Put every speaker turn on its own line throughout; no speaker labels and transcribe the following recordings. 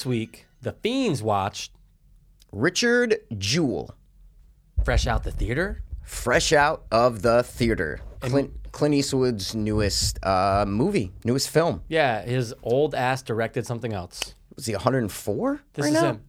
This week, the Fiends watched
Richard Jewell,
fresh out the theater.
fresh out of the theater. Clint, Clint Eastwood's newest uh, movie, newest film.
Yeah, his old ass directed something else.
Was he 104
This
right
is
now?
him.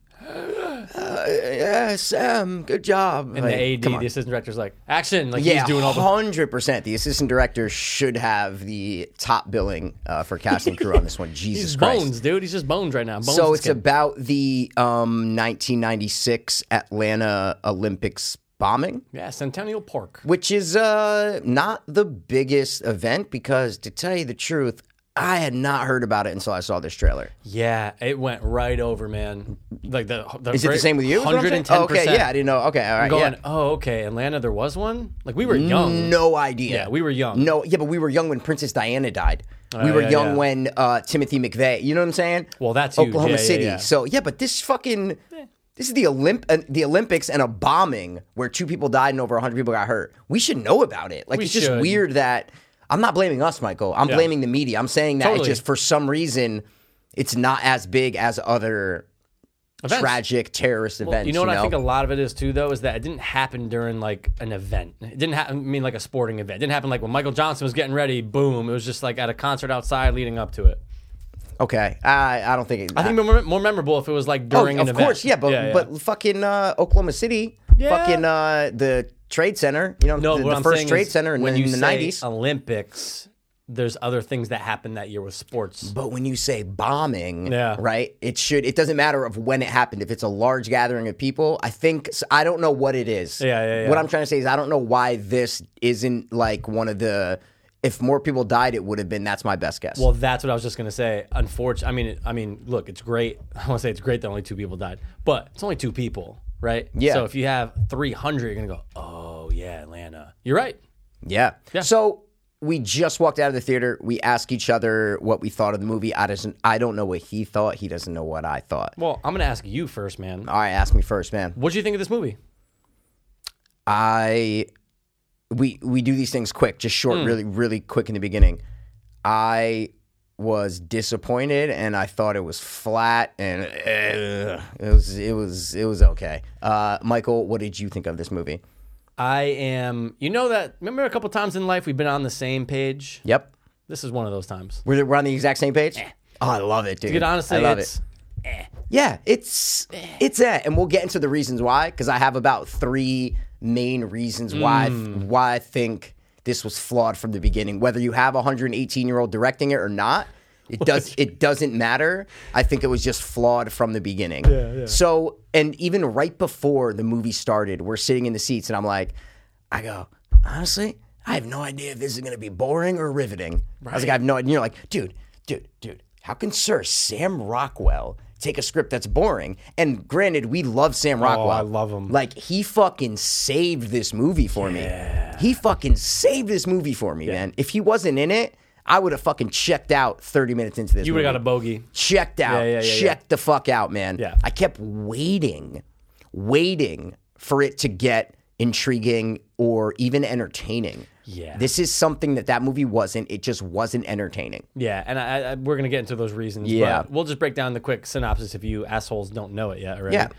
Yeah, Sam, good job.
And
Like,
the AD,
on.
the assistant director's like, action. Like
Yeah,
he's doing all the.
hundred percent. The assistant director should have the top billing uh, for cast and crew on this one. Jesus
He's
Christ!
bones, dude. He's just bones right now. Bones
So
and
it's
skin.
about the um, 1996 Atlanta Olympics bombing,
yeah, Centennial Park.
which is uh, not the biggest event because, to tell you the truth, I had not heard about it until I saw this trailer.
Yeah, it went right over, man. Like the, the
Is it the same with you? Hundred and ten. what I'm
Hundred and ten
Oh, Okay, yeah, I didn't know. Okay, all right,
Going,
yeah.
oh, okay. Atlanta, there was one. Like we were young.
No idea.
Yeah, we were young.
No, yeah, but we were young when Princess Diana died. we
Oh,
were
yeah,
young
yeah.
when uh, Timothy McVeigh. You know what I'm saying?
Well, that's huge.
Oklahoma City. So yeah, but this fucking this is the Olymp uh, the Olympics and a bombing where two people died and over 100 people got hurt. We should know about it. Like
We
it's just
should.
weird that I'm not blaming us, Michael. I'm
Yeah.
blaming the media. I'm saying that
Totally.
just for some reason it's not as big as other
Events.
tragic terrorist events.
You know what I think a lot of it is too, though, is that it didn't happen during like an event. It didn't happen. I mean, like a sporting event. It didn't happen like when Michael Johnson was getting ready. Boom! It was just like at a concert outside leading up to it.
okay, I I don't think it,
I think more, more memorable if it was like during
oh, of
event.
course, yeah, but
yeah.
but fucking uh, Oklahoma City,
Yeah.
fucking uh, the Trade Center, you know,
no,
the, the first Trade Center in,
when you
in the
say
'90s.
Olympics, there's other things that happened that year with sports.
But when you say bombing,
Yeah.
right? It should. It doesn't matter of when it happened. If it's a large gathering of people, I think I don't know what it is.
Yeah, yeah, yeah.
What I'm trying to say is I don't know why this isn't like one of the. If more people died, it would have been. That's my best guess.
Well, that's what I was just gonna say. Unfortunately, I mean, I mean, look, it's great. I want to say it's great that only two people died, but it's only two people, right?
Yeah.
So if you have 300, you're gonna go, oh yeah, Atlanta. You're right.
yeah.
Yeah.
So we just walked out of the theater. We asked each other what we thought of the movie. I doesn't. I don't know what he thought. He doesn't know what I thought.
Well, I'm gonna ask you first, man.
All right, ask me first, man.
What do you think of this movie?
I we we do these things quick, just short, really really quick in the beginning. I was disappointed and I thought it was flat and uh, it was it was it was okay. Uh, Michael, what did you think of this movie?
I am. You know that. Remember a couple times in life we've been on the same page.
Yep,
This is one of those times.
we're, we're on the exact same page. Eh. Oh, I love it, dude.
Dude, honestly,
I love
it's
it. Eh. Yeah, it's eh. it's that, and we'll get into the reasons why because I have about three main reasons why
Mm.
why I think this was flawed from the beginning. Whether you have a 118 year old directing it or not, it does it doesn't matter. I think it was just flawed from the beginning. Yeah. So, and even right before the movie started, we're sitting in the seats, and I'm like, I go, honestly, I have no idea if this is going to be boring or riveting. I was like, I have no idea. You're like, dude, dude, dude, how can Sir Sam Rockwell take a script that's boring? And granted, we love Sam oh, Rockwell.
Oh, I love him.
Like he fucking saved this movie for me. He fucking saved this movie for me, man. If he wasn't in it, I would have fucking checked out 30 minutes into this.
You would have got a bogey.
checked out.
Yeah, yeah, yeah,
checked the fuck out, man.
Yeah.
I kept waiting, waiting for it to get intriguing or even entertaining.
Yeah.
This is something that that movie wasn't. It just wasn't entertaining.
Yeah, and I, I, we're gonna get into those reasons.
Yeah.
but we'll just break down the quick synopsis if you assholes don't know it yet already.
Yeah.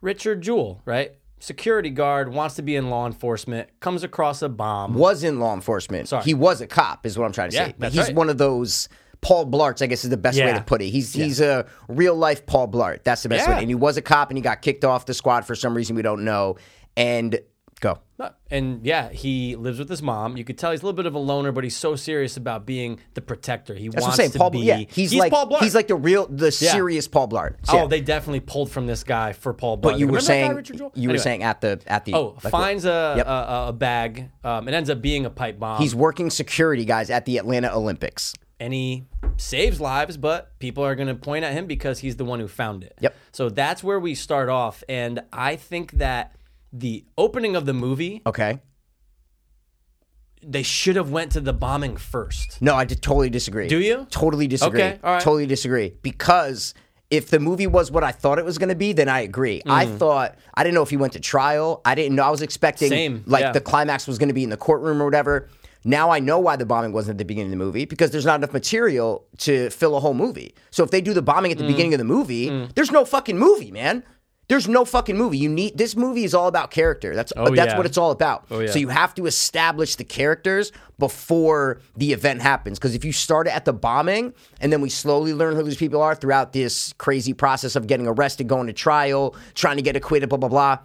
Richard Jewell, right? Security guard wants to be in law enforcement, comes across a bomb.
Was in law enforcement.
Sorry.
He was a cop, is what I'm trying to
Yeah,
say. But
that's
he's
right.
one of those Paul Blarts, I guess is the best way to put it. He's he's a real life Paul Blart. That's the best
Yeah.
way. And he was a cop and he got kicked off the squad for some reason we don't know. And go.
And yeah, he lives with his mom. You could tell he's a little bit of a loner, but he's so serious about being the protector. He
That's
wants
what I'm saying.
to be.
yeah, he's, like
Paul Blart.
he's like the real, the serious Paul Blart. So,
Oh, they definitely pulled from this guy for Paul Blart.
but you
Remember
were
that guy,
saying
Richard Jewell?
you were
Anyway.
saying at the at the
Oh,
like,
finds a,
Yep.
a a- a bag. Um, it ends up being a pipe bomb.
he's working security guys at the Atlanta Olympics.
and he saves lives, but people are going to point at him because he's the one who found it.
Yep.
So that's where we start off, and I think that the opening of the movie,
Okay.
they should have went to the bombing first.
No, I totally disagree.
Do you?
Totally disagree.
Okay, all right.
Totally disagree. Because if the movie was what I thought it was going to be, then I agree. I thought I didn't know if he went to trial. I didn't know. I was expecting
Mm. Same,
like
yeah.
the climax was going to be in the courtroom or whatever. Now I know why the bombing wasn't at the beginning of the movie because there's not enough material to fill a whole movie. So if they do the bombing at the
Mm.
beginning of the movie, there's no fucking movie, man. There's no fucking movie. You need this movie is all about character. That's
Oh,
that's
yeah.
what it's all about.
Oh, yeah.
So you have to establish the characters before the event happens. Because if you start it at the bombing and then we slowly learn who these people are throughout this crazy process of getting arrested, going to trial, trying to get acquitted, blah blah blah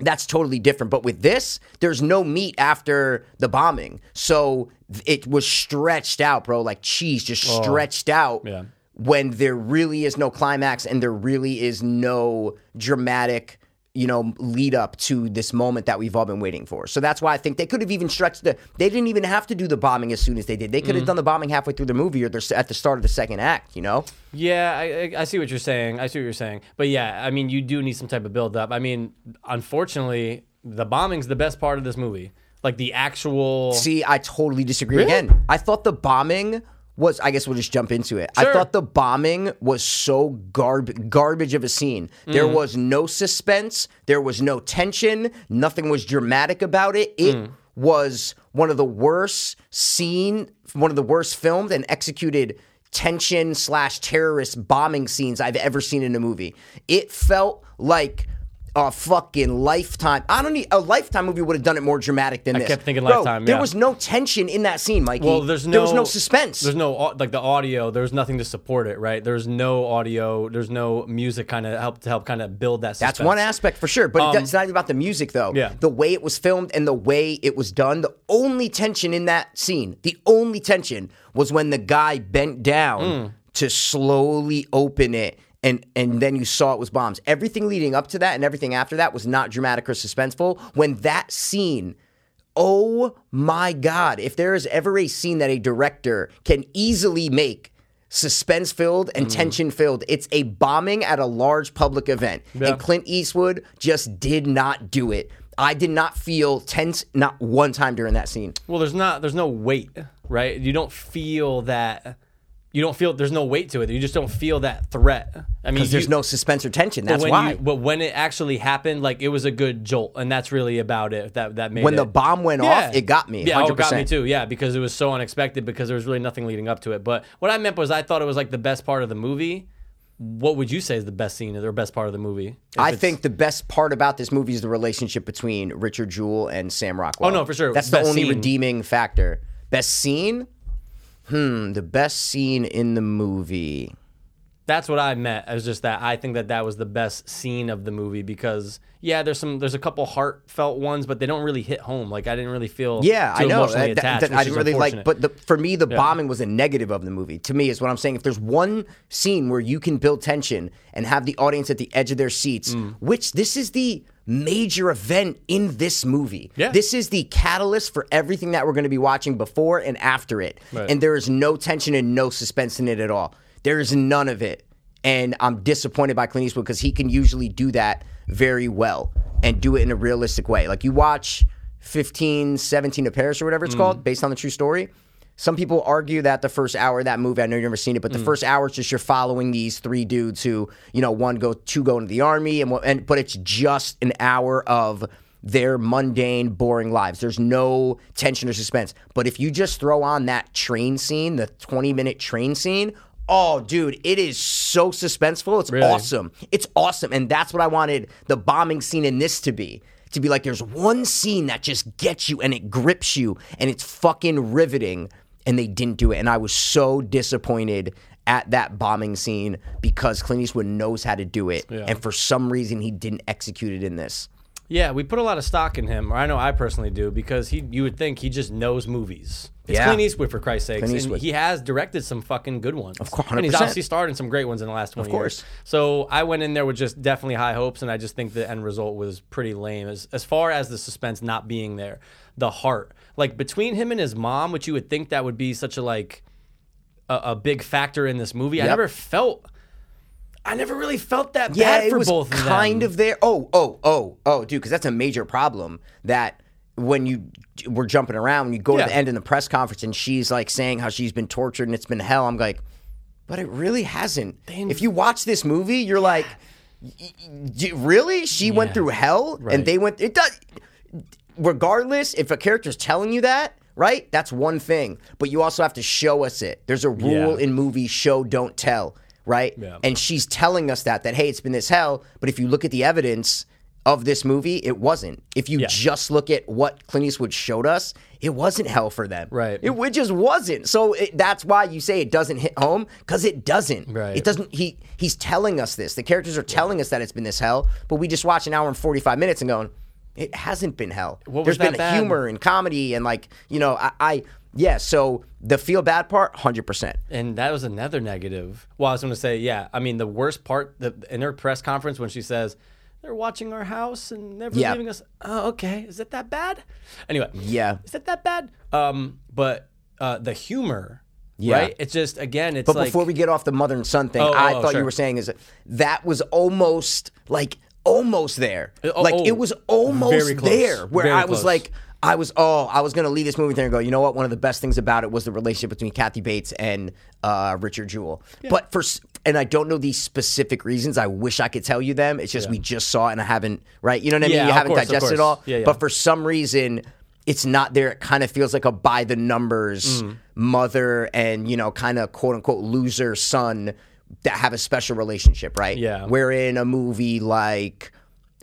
that's totally different. But with this, there's no meat after the bombing. So it was stretched out, bro, like cheese, just oh. stretched out
Yeah.
When there really is no climax and there really is no dramatic, you know, lead up to this moment that we've all been waiting for. So that's why I think they could have even stretched the they didn't even have to do the bombing as soon as they did. They could have mm. done the bombing halfway through the movie or at the start of the second act, you know?
Yeah, I, I- I see what you're saying. I see what you're saying. But yeah, I mean, you do need some type of build up. I mean, unfortunately, the bombing's the best part of this movie. Like the actual.
See, I totally disagree
Really?
again. I thought the bombing was I guess we'll just jump into it. I thought the bombing was so garb- garbage of a scene. There
Mm.
was no suspense, there was no tension, nothing was dramatic about it. It
Mm.
was one of the worst scene, one of the worst filmed and executed tension slash terrorist bombing scenes I've ever seen in a movie. It felt like a fucking lifetime. I don't need a lifetime movie would have done it more dramatic than this.
I kept thinking
Bro,
Lifetime,
There was no tension in that scene, Mikey.
Well, there's no
there was no suspense.
There's no like the audio. There's nothing to support it, right? There's no audio. There's no music kind of help to help kind of build that.
That's one aspect for sure, but it- it's not even about the music though.
Um, Yeah.
The way it was filmed and the way it was done, the only tension in that scene, the only tension was when the guy bent down
Hmm.
to slowly open it and and mm. then you saw it was bombs. Everything leading up to that and everything after that was not dramatic or suspenseful. When that scene Oh my God. If there is ever a scene that a director can easily make suspense filled and mm. tension filled, it's a bombing at a large public event.
Yeah.
And Clint Eastwood just did not do it. I did not feel tense not one time during that scene.
Well, there's not. There's no weight, right? You don't feel that. You don't feel. There's no weight to it. You just don't feel that threat. I mean,
there's
you-
no suspense or tension. That's
when
why.
You, but when it actually happened, like it was a good jolt, and that's really about it. That that made
when
it.
the bomb went off, it got me.
Yeah,
100%.
oh, it got me too. Yeah, because it was so unexpected. Because there was really nothing leading up to it. But what I meant was, I thought it was like the best part of the movie. What would you say is the best scene or best part of the movie?
I think the best part about this movie is the relationship between Richard Jewell and Sam Rockwell.
Oh, no, for sure.
That's the only
scene.
redeeming factor. Best scene? Hmm, the best scene in the movie.
That's what I meant. It was just that I think that that was the best scene of the movie because yeah, there's some there's a couple heartfelt ones, but they don't really hit home. Like I didn't really feel
Yeah, I know. That- that-
attached.
that I didn't really like, but the, for me, the bombing was a negative of the movie. To me, is what I'm saying. If there's one scene where you can build tension and have the audience at the edge of their seats,
Mm.
which this is the major event in this movie.
Yeah.
This is the catalyst for everything that we're going to be watching before and after it.
Right.
And there is no tension and no suspense in it at all. There is none of it. And I'm disappointed by Clint Eastwood because he can usually do that very well and do it in a realistic way. Like you watch 15, 17 to Paris or whatever it's mm. called, based on the true story. Some people argue that the first hour of that movie, I know you've never seen it, but the mm. first hour is just you're following these three dudes who, you know, one go, two go into the army, and, and but it's just an hour of their mundane, boring lives. There's no tension or suspense. But if you just throw on that train scene, the 20 minute train scene, oh, dude, it is so suspenseful. It's
Really?
awesome. It's awesome. And that's what I wanted the bombing scene in this to be. To be like, there's one scene that just gets you and it grips you and it's fucking riveting. And they didn't do it. And I was so disappointed at that bombing scene because Clint Eastwood knows how to do it. And for some reason, he didn't execute it in this.
Yeah, we put a lot of stock in him, or I know I personally do, because he you would think he just knows movies. It's
Yeah.
Clint Eastwood for Christ's
sake.
And he has directed some fucking good ones. Of
course,
And he's
100%.
obviously starred in some great ones in the last 20
Of course.
years. So I went in there with just definitely high hopes, and I just think the end result was pretty lame. As as far as the suspense not being there, the heart. Like between him and his mom, which you would think that would be such a like a, a big factor in this movie. I never felt I never really felt that
Yeah,
bad for
it was
both of them.
kind of there. Oh, oh, oh, oh, dude, because that's a major problem. That when you were jumping around, when you go
Yeah.
to the end in the press conference, and she's like saying how she's been tortured and it's been hell. I'm like, but it really hasn't. If you watch this movie, you're like, really? She went through hell,
Right.
and they went. It does. Regardless, if a character's telling you that. right? That's one thing. But you also have to show us it. There's a rule
Yeah.
in movies show, don't tell, right?
Yeah.
And she's telling us that, that, hey, it's been this hell. But if you look at the evidence of this movie, it wasn't. If you
Yeah.
just look at what Clint Eastwood showed us, it wasn't hell for them.
Right.
It, it just wasn't. So it, that's why you say it doesn't hit home because it doesn't.
Right.
It doesn't. He he's telling us this. The characters are telling us that it's been this hell, but we just watch an hour and forty five minutes and going, it hasn't been hell. There's been
bad?
humor and comedy and like you know I, I yeah. So the feel bad part, hundred percent.
And that was another negative. Well, I was going to say, yeah. I mean, the worst part the, in her press conference when she says they're watching our house and never
Yeah.
leaving us. Oh, okay. Is it that bad? Anyway,
Yeah.
Is it that bad? Um, but uh, the humor,
Yeah.
right? It's just again, it's
But
like
before we get off the mother and son thing,
Oh,
I
oh,
thought
sure.
you were saying is that, that was almost like almost there.
oh,
like
oh,
it was almost there where
Very
I was
close.
like I was oh I was gonna leave this movie there and go you know what one of the best things about it was the relationship between Kathy Bates and uh, Richard Jewell. But for and I don't know these specific reasons. I wish I could tell you them. It's just we just saw it and I haven't right. You know what I mean?
Yeah,
you
of
haven't
course, of
digested it
course.
all.
Yeah, yeah.
But for some reason it's not there. It kind of feels like a by the numbers
Mm.
mother and, you know, kind of quote unquote loser son that have a special relationship, right?
Yeah.
Where in a movie like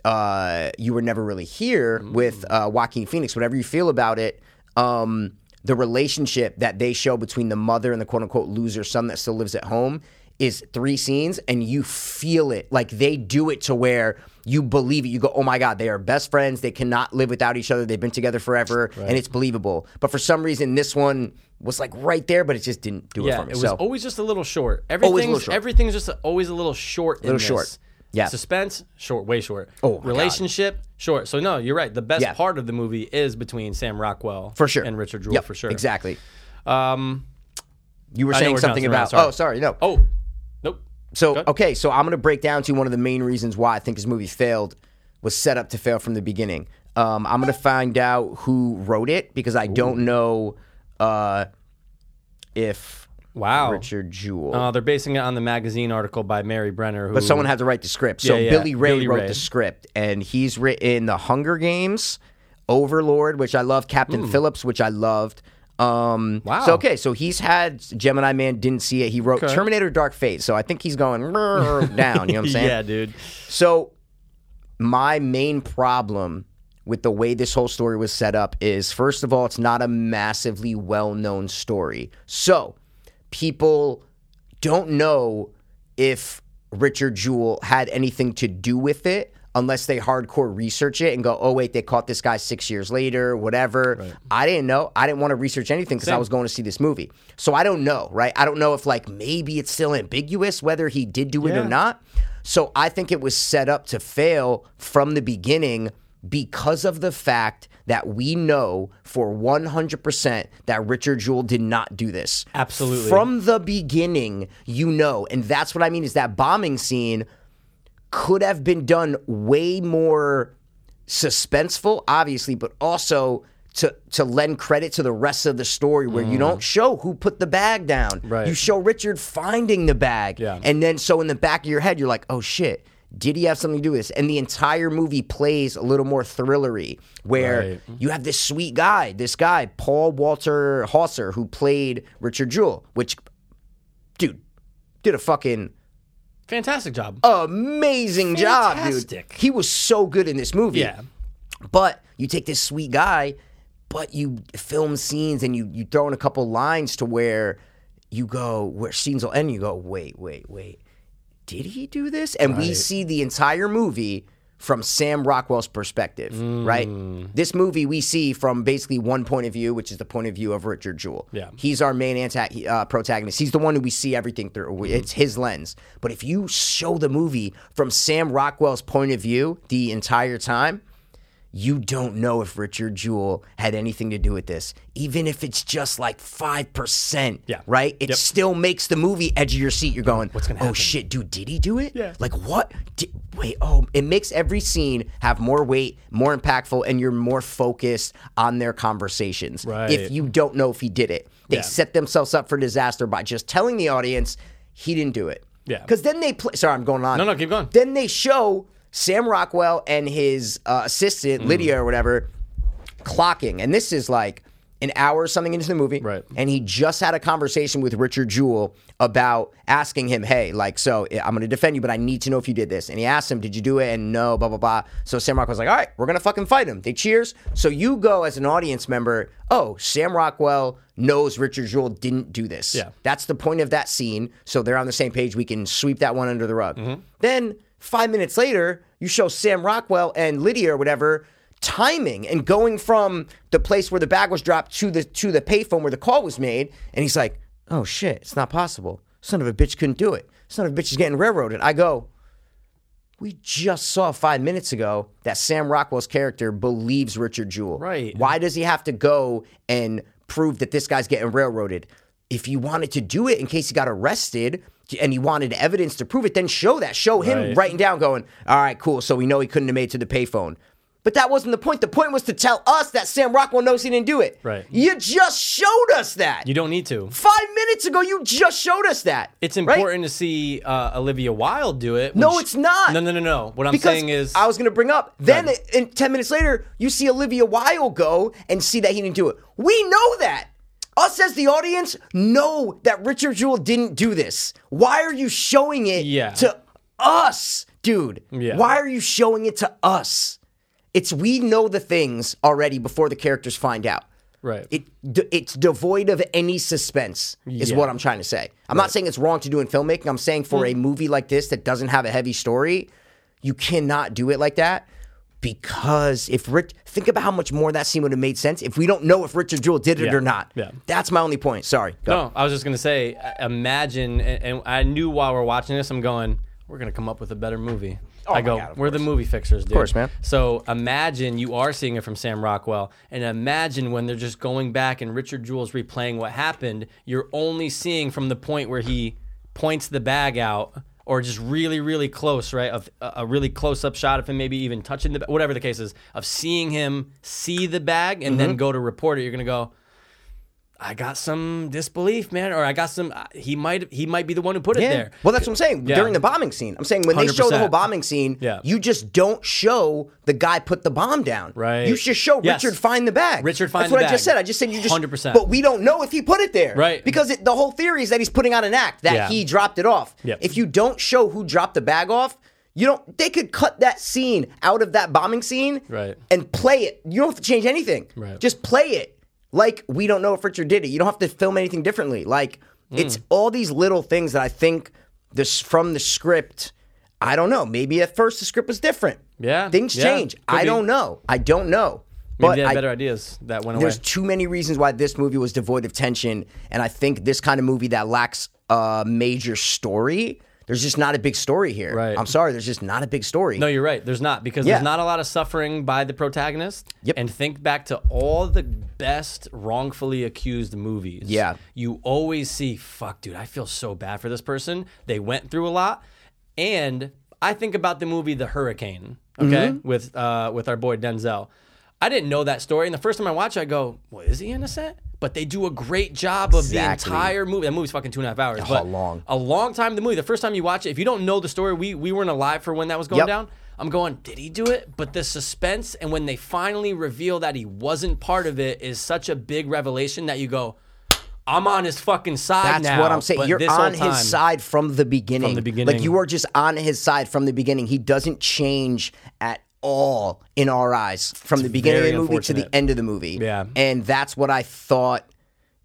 uh, You Were Never Really Here
Mm.
with uh, Joaquin Phoenix, whatever you feel about it, um, the relationship that they show between the mother and the quote unquote loser son that still lives at home is three scenes and you feel it. Like they do it to where you believe it. You go, oh my God, they are best friends. They cannot live without each other. They've been together forever and it's believable. But for some reason, this one was like right there, but it just didn't do it for me.
it was
so
always just a little short. Everything's
little short.
everything's just always a little short. A
Little short. Yeah.
Suspense, short, way short.
Oh, my God.
relationship, short. So no, you're right. The best
Yeah.
part of the movie is between Sam Rockwell
for sure.
and Richard Jewell
Yep,
for sure.
Exactly.
Um.
You were saying something
bouncing around,
about,
sorry.
oh, sorry, no.
Oh.
So
Good.
okay, so I'm gonna break down to one of the main reasons why I think this movie failed was set up to fail from the beginning. Um, I'm gonna find out who wrote it because I don't know uh, if
Wow.
Richard Jewell.
Uh, they're basing it on the magazine article by Mary Brenner. Who,
but someone had to write the script. So
Yeah, yeah,
Billy Ray
Billy
wrote
Ray.
the script, and he's written The Hunger Games, Overlord, which I love, Captain Phillips, which I loved. Um.
Wow.
So okay, so he's had Gemini Man didn't see it. He wrote
Okay.
Terminator: Dark Fate. So I think he's going down. You know what I'm saying?
yeah, dude.
So, my main problem with the way this whole story was set up is first of all, it's not a massively well known story. So, people don't know if Richard Jewell had anything to do with it unless they hardcore research it and go, oh, wait, they caught this guy six years later, whatever. I didn't know. I didn't want to research anything because I was going to see this movie. So, I don't know, right? I don't know if, like, maybe it's still ambiguous whether he did do it or not. So I think it was set up to fail from the beginning because of the fact that we know for 100% that Richard Jewell did not do this.
Absolutely.
From the beginning, you know. And that's what I mean is that bombing scene could have been done way more suspenseful, obviously, but also to to lend credit to the rest of the story where you don't show who put the bag down.
Mm. Right.
You show Richard finding the bag.
Yeah.
And then so in the back of your head, you're like, oh shit. Did he have something to do with this? And the entire movie plays a little more thrillery, where
Right.
you have this sweet guy, this guy, Paul Walter Hauser, who played Richard Jewell, which, dude, did a fucking
Fantastic job.
amazing job, dude. He was so good in this movie.
Yeah.
But you take this sweet guy, but you film scenes and you you throw in a couple lines to where you go where scenes will end. You go, wait, wait, wait. Did he do this? And we see the entire movie from Sam Rockwell's perspective, right? This movie we see from basically one point of view, which is the point of view of Richard Jewell.
Yeah.
He's our main anti- uh, protagonist. He's the one who we see everything through. It's his lens. But if you show the movie from Sam Rockwell's point of view the entire time, you don't know if Richard Jewell had anything to do with this, even if it's just like five percent.
Yeah.
right. It
Yep.
still makes the movie edge of your seat. You're going,
What's gonna
oh,
Happen?
Oh shit, dude, did he do it?
Yeah.
Like what? Di- wait, oh, it makes every scene have more weight, more impactful, and you're more focused on their conversations.
Right.
If you don't know if he did it, they
Yeah.
set themselves up for disaster by just telling the audience he didn't do it.
Yeah.
Because then they play. Sorry, I'm going on.
No, no, keep going.
Then they show Sam Rockwell and his uh,
Mm.
assistant Lydia or whatever clocking, and this is like an hour or something into the movie,
Right.
and he just had a conversation with Richard Jewell about asking him, "Hey, like, so I'm going to defend you, but I need to know if you did this." And he asked him, "Did you do it?" And no, blah blah blah. So Sam Rockwell's like, "All right, we're going to fucking fight him." They cheers. So you go as an audience member. Oh, Sam Rockwell knows Richard Jewell didn't do this.
Yeah.
That's the point of that scene. So they're on the same page. We can sweep that one under the rug.
Mm-hmm.
Then five minutes later, you show Sam Rockwell and Lydia or whatever timing and going from the place where the bag was dropped to the to the payphone where the call was made. And he's like, "Oh shit, it's not possible. Son of a bitch couldn't do it. Son of a bitch is getting railroaded." I go. We just saw five minutes ago that Sam Rockwell's character believes Richard Jewell.
Right.
Why does he have to go and prove that this guy's getting railroaded? If he wanted to do it in case he got arrested and he wanted evidence to prove it, then show that. Show him
Right.
writing down, going, all right, cool. So we know he couldn't have made it to the payphone. But that wasn't the point. The point was to tell us that Sam Rockwell knows he didn't do it.
Right.
You just showed us that.
You don't need to.
Five minutes ago, you just showed us that.
It's
right?
important to see uh, Olivia Wilde do it.
No, it's not.
No, no, no, no. What I'm
Because
saying is,
I was going to bring up. Then,
Right.
in ten minutes later, you see Olivia Wilde go and see that he didn't do it. We know that. Us as the audience know that Richard Jewell didn't do this. Why are you showing it
Yeah.
to us, dude?
Yeah.
Why are you showing it to us? It's we know the things already before the characters find out.
right.
It it's devoid of any suspense, is
Yeah.
what I'm trying to say. I'm not saying it's wrong to do in filmmaking. I'm saying for mm. a movie like this that doesn't have a heavy story, you cannot do it like that because if Rich, think about how much more that scene would have made sense if we don't know if Richard Jewell did it
Yeah.
or not.
Yeah.
That's my only point. Sorry. Go.
No, I was just gonna say, uh, imagine, and, and I knew while we're watching this, I'm going, we're gonna come up with a better movie. I
Oh my
go,
God,
we're the movie fixers, dude. Of
course, man.
So imagine you are seeing it from Sam Rockwell, and imagine when they're just going back and Richard Jewell's replaying what happened. You're only seeing from the point where he points the bag out. Or just really, really close, right? Of a a really close-up shot of him, maybe even touching the, whatever the case is, of seeing him see the bag and
Mm-hmm.
then go to report it. You're gonna go, I got some disbelief, man, or I got some. uh, He might he might be the one who put it
Yeah.
there.
Well, that's what I'm saying.
Yeah.
During the bombing scene, I'm saying when they show the whole bombing scene,
Yeah.
you just don't show the guy put the bomb down.
Right.
You just show
Yes.
Richard find the bag.
Richard find
That's what I just said. I just said you just
100%.
But we don't know if he put it there.
Right.
Because it, the whole theory is that he's putting on an act that
Yeah.
he dropped it off.
Yep.
If you don't show who dropped the bag off. You don't. They could cut that scene out of that bombing scene,
Right.
And play it. You don't have to change anything.
Right.
Just play it. Like we don't know if Richard did it. You don't have to film anything differently. Like
Hmm.
it's all these little things that I think this from the script. I don't know. Maybe at first the script was different.
Yeah,
things
yeah,
change. I
be.
don't know. I don't know.
Maybe
but
they had
I-
better ideas that went away.
there's too many reasons why this movie was devoid of tension, and I think this kind of movie that lacks a major story. There's just not a big story here.
Right.
I'm sorry. There's just not a big story.
No, you're right. There's not because
Yeah.
there's not a lot of suffering by the protagonist.
Yep.
And think back to all the best wrongfully accused movies.
Yeah.
You always see, fuck, dude, I feel so bad for this person. They went through a lot. And I think about the movie The Hurricane, okay,
Mm-hmm.
with uh, with our boy Denzel. I didn't know that story, and the first time I watched it, I go, "Well, is he innocent?" But they do a great job of
Exactly.
the entire movie. That movie's fucking two and a half hours. Oh, but
long.
A long time. The movie. The first time you watch it, if you don't know the story, we we weren't alive for when that was going
Yep.
down. I'm going, did he do it? But the suspense and when they finally reveal that he wasn't part of it is such a big revelation that you go, I'm on his fucking side
That's
now.
what I'm saying. You're on
time-
his side from the beginning.
From the beginning.
Like you are just on his side from the beginning. He doesn't change at all in our eyes from the beginning of the movie to the end of the movie.
Yeah.
And that's what I thought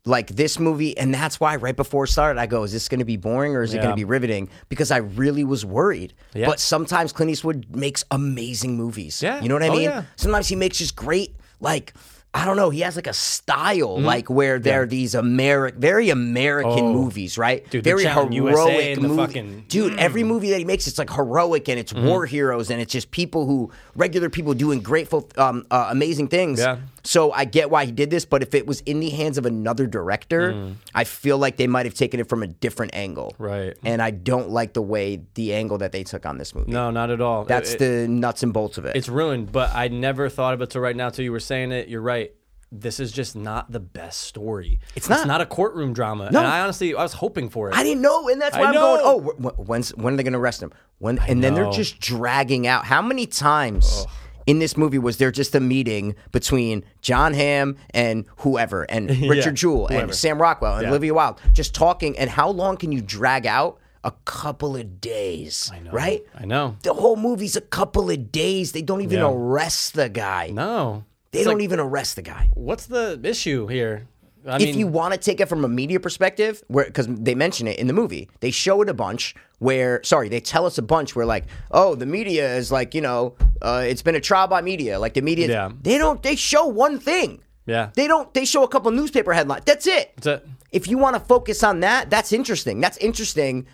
like this movie and that's why right before it started I go is this going to be boring or is it going to be riveting because I really was worried.
Yeah.
But sometimes Clint Eastwood makes amazing movies.
Yeah.
You know what I
Oh,
mean?
yeah.
Sometimes he makes just great like I don't know. He has like a style,
Mm-hmm.
like where they're these American, very American
Oh.
movies, right?
Dude,
very heroic movie.
fucking- Mm.
Dude, every movie that he makes, it's like heroic and it's war heroes and it's just people who regular people doing grateful, um, uh, amazing things.
Yeah.
So I get why he did this, but if it was in the hands of another director, I feel like they might have taken it from a different angle.
Mm. Right.
And I don't like the way the angle that they took on this movie.
No, not at all.
That's
It-
the nuts and bolts of it.
It's ruined, but I never thought of it till right now till you were saying it. You're right. This is just not the best story.
It's not.
It's not a courtroom drama.
No.
And I honestly, I was hoping for it.
I didn't know, and that's why
I
I'm going. Oh, wh- wh- when's when are they going to arrest him? When and then they're just dragging out. How many times in this movie was there just a meeting between Jon Hamm and whoever, and Richard Jewell and. Sam Rockwell and
Yeah.
Olivia Wilde, just talking. And how long can you drag out? A couple of days,
I know.
right?
I know.
The whole movie's a couple of days. They don't even
Yeah.
arrest the guy.
No.
They
It's
don't
like,
even arrest the guy.
What's the issue here? I
if
mean,
you want to take it from a media perspective, where because they mention it in the movie, they show it a bunch. Where sorry, they tell us a bunch. Where like, oh, the media is like, you know, uh, it's been a trial by media. Like the media,
Yeah.
they don't. They show one thing.
Yeah.
They don't. They show a couple newspaper headlines. That's it.
That's it.
If you want to focus on that, that's interesting. That's interesting.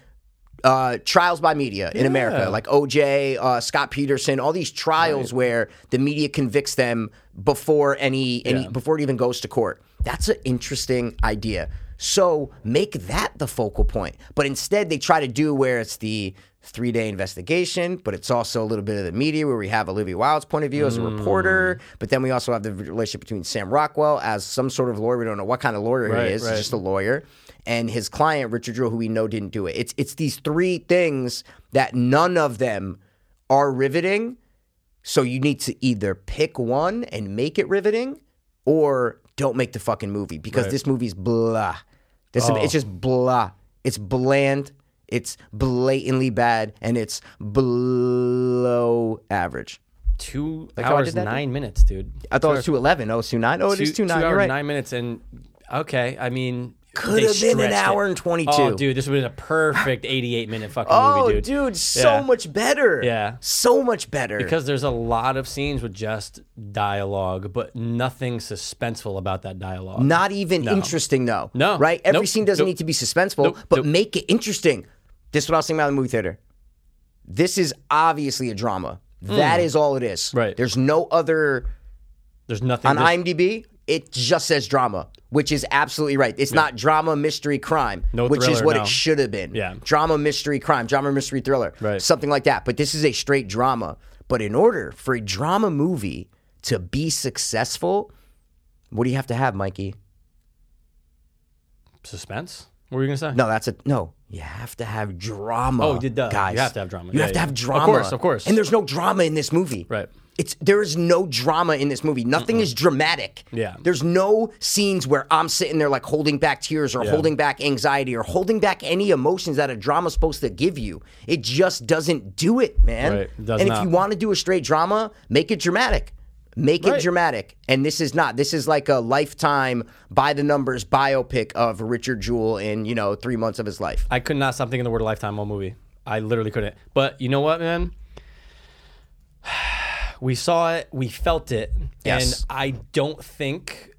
Uh, trials by media in America, like OJ, uh, Scott Peterson, all these trials where the media convicts them before any, any
Yeah.
before it even goes to court. That's an interesting idea. So make that the focal point. But instead, they try to do where it's the three day investigation, but it's also a little bit of the media where we have Olivia Wilde's point of view as a reporter, mm. but then we also have the relationship between Sam Rockwell as some sort of lawyer. We don't know what kind of lawyer
Right,
he is.
right.
He's just a lawyer. And his client, Richard Jewell, who we know didn't do it. It's it's these three things that none of them are riveting. So you need to either pick one and make it riveting, or don't make the fucking movie because
Right.
this movie's blah. This
Oh.
it's just blah. It's bland. It's blatantly bad, and it's below average.
two
I
hours nine minutes, dude.
I thought it was two eleven. Oh, it's two nine. Oh, it is two nine.
Two
You're
hours
right.
nine minutes, and okay. I mean,
Could have been an hour
it.
and 22.
Oh, dude, this would have been a perfect eighty-eight minute fucking
Oh,
movie,
dude,
dude.
so
Yeah.
much better.
Yeah.
so much better.
Because there's a lot of scenes with just dialogue, but nothing suspenseful about that dialogue.
Not even interesting, though.
No.
Right? Every
Nope.
scene doesn't
Nope.
need to be suspenseful,
Nope.
but make it interesting. This is what I was thinking about in the movie theater. This is obviously a drama. Hmm. That is all it is.
Right.
There's no other
There's nothing.
on
there's-
IMDb. It just says drama, which is absolutely right. It's not drama, mystery, crime,
No
which is what
no.
it should have been.
Yeah.
Drama, mystery, crime, drama, mystery, thriller,
Right.
something like that. But this is a straight drama. But in order for a drama movie to be successful, what do you have to have, Mikey?
suspense. What were you gonna say?
No, that's a no. You have to have drama.
Oh, it does.
guys.
You have to have drama.
You
Yeah,
have to have drama.
Of course, of course.
And there's no drama in this movie.
Right.
It's there is no drama in this movie. Nothing is dramatic.
Yeah.
There's no scenes where I'm sitting there like holding back tears or
Yeah.
holding back anxiety or holding back any emotions that a drama's supposed to give you. It just doesn't do it, man.
Right. It
and if you want to do a straight drama, make it dramatic. Make it dramatic. And this is not. This is like a lifetime by the numbers biopic of Richard Jewell in, you know, three months of his life.
I could not stop thinking the word lifetime all movie. I literally couldn't. But you know what, man? We saw it, we felt it,
Yes.
and I don't think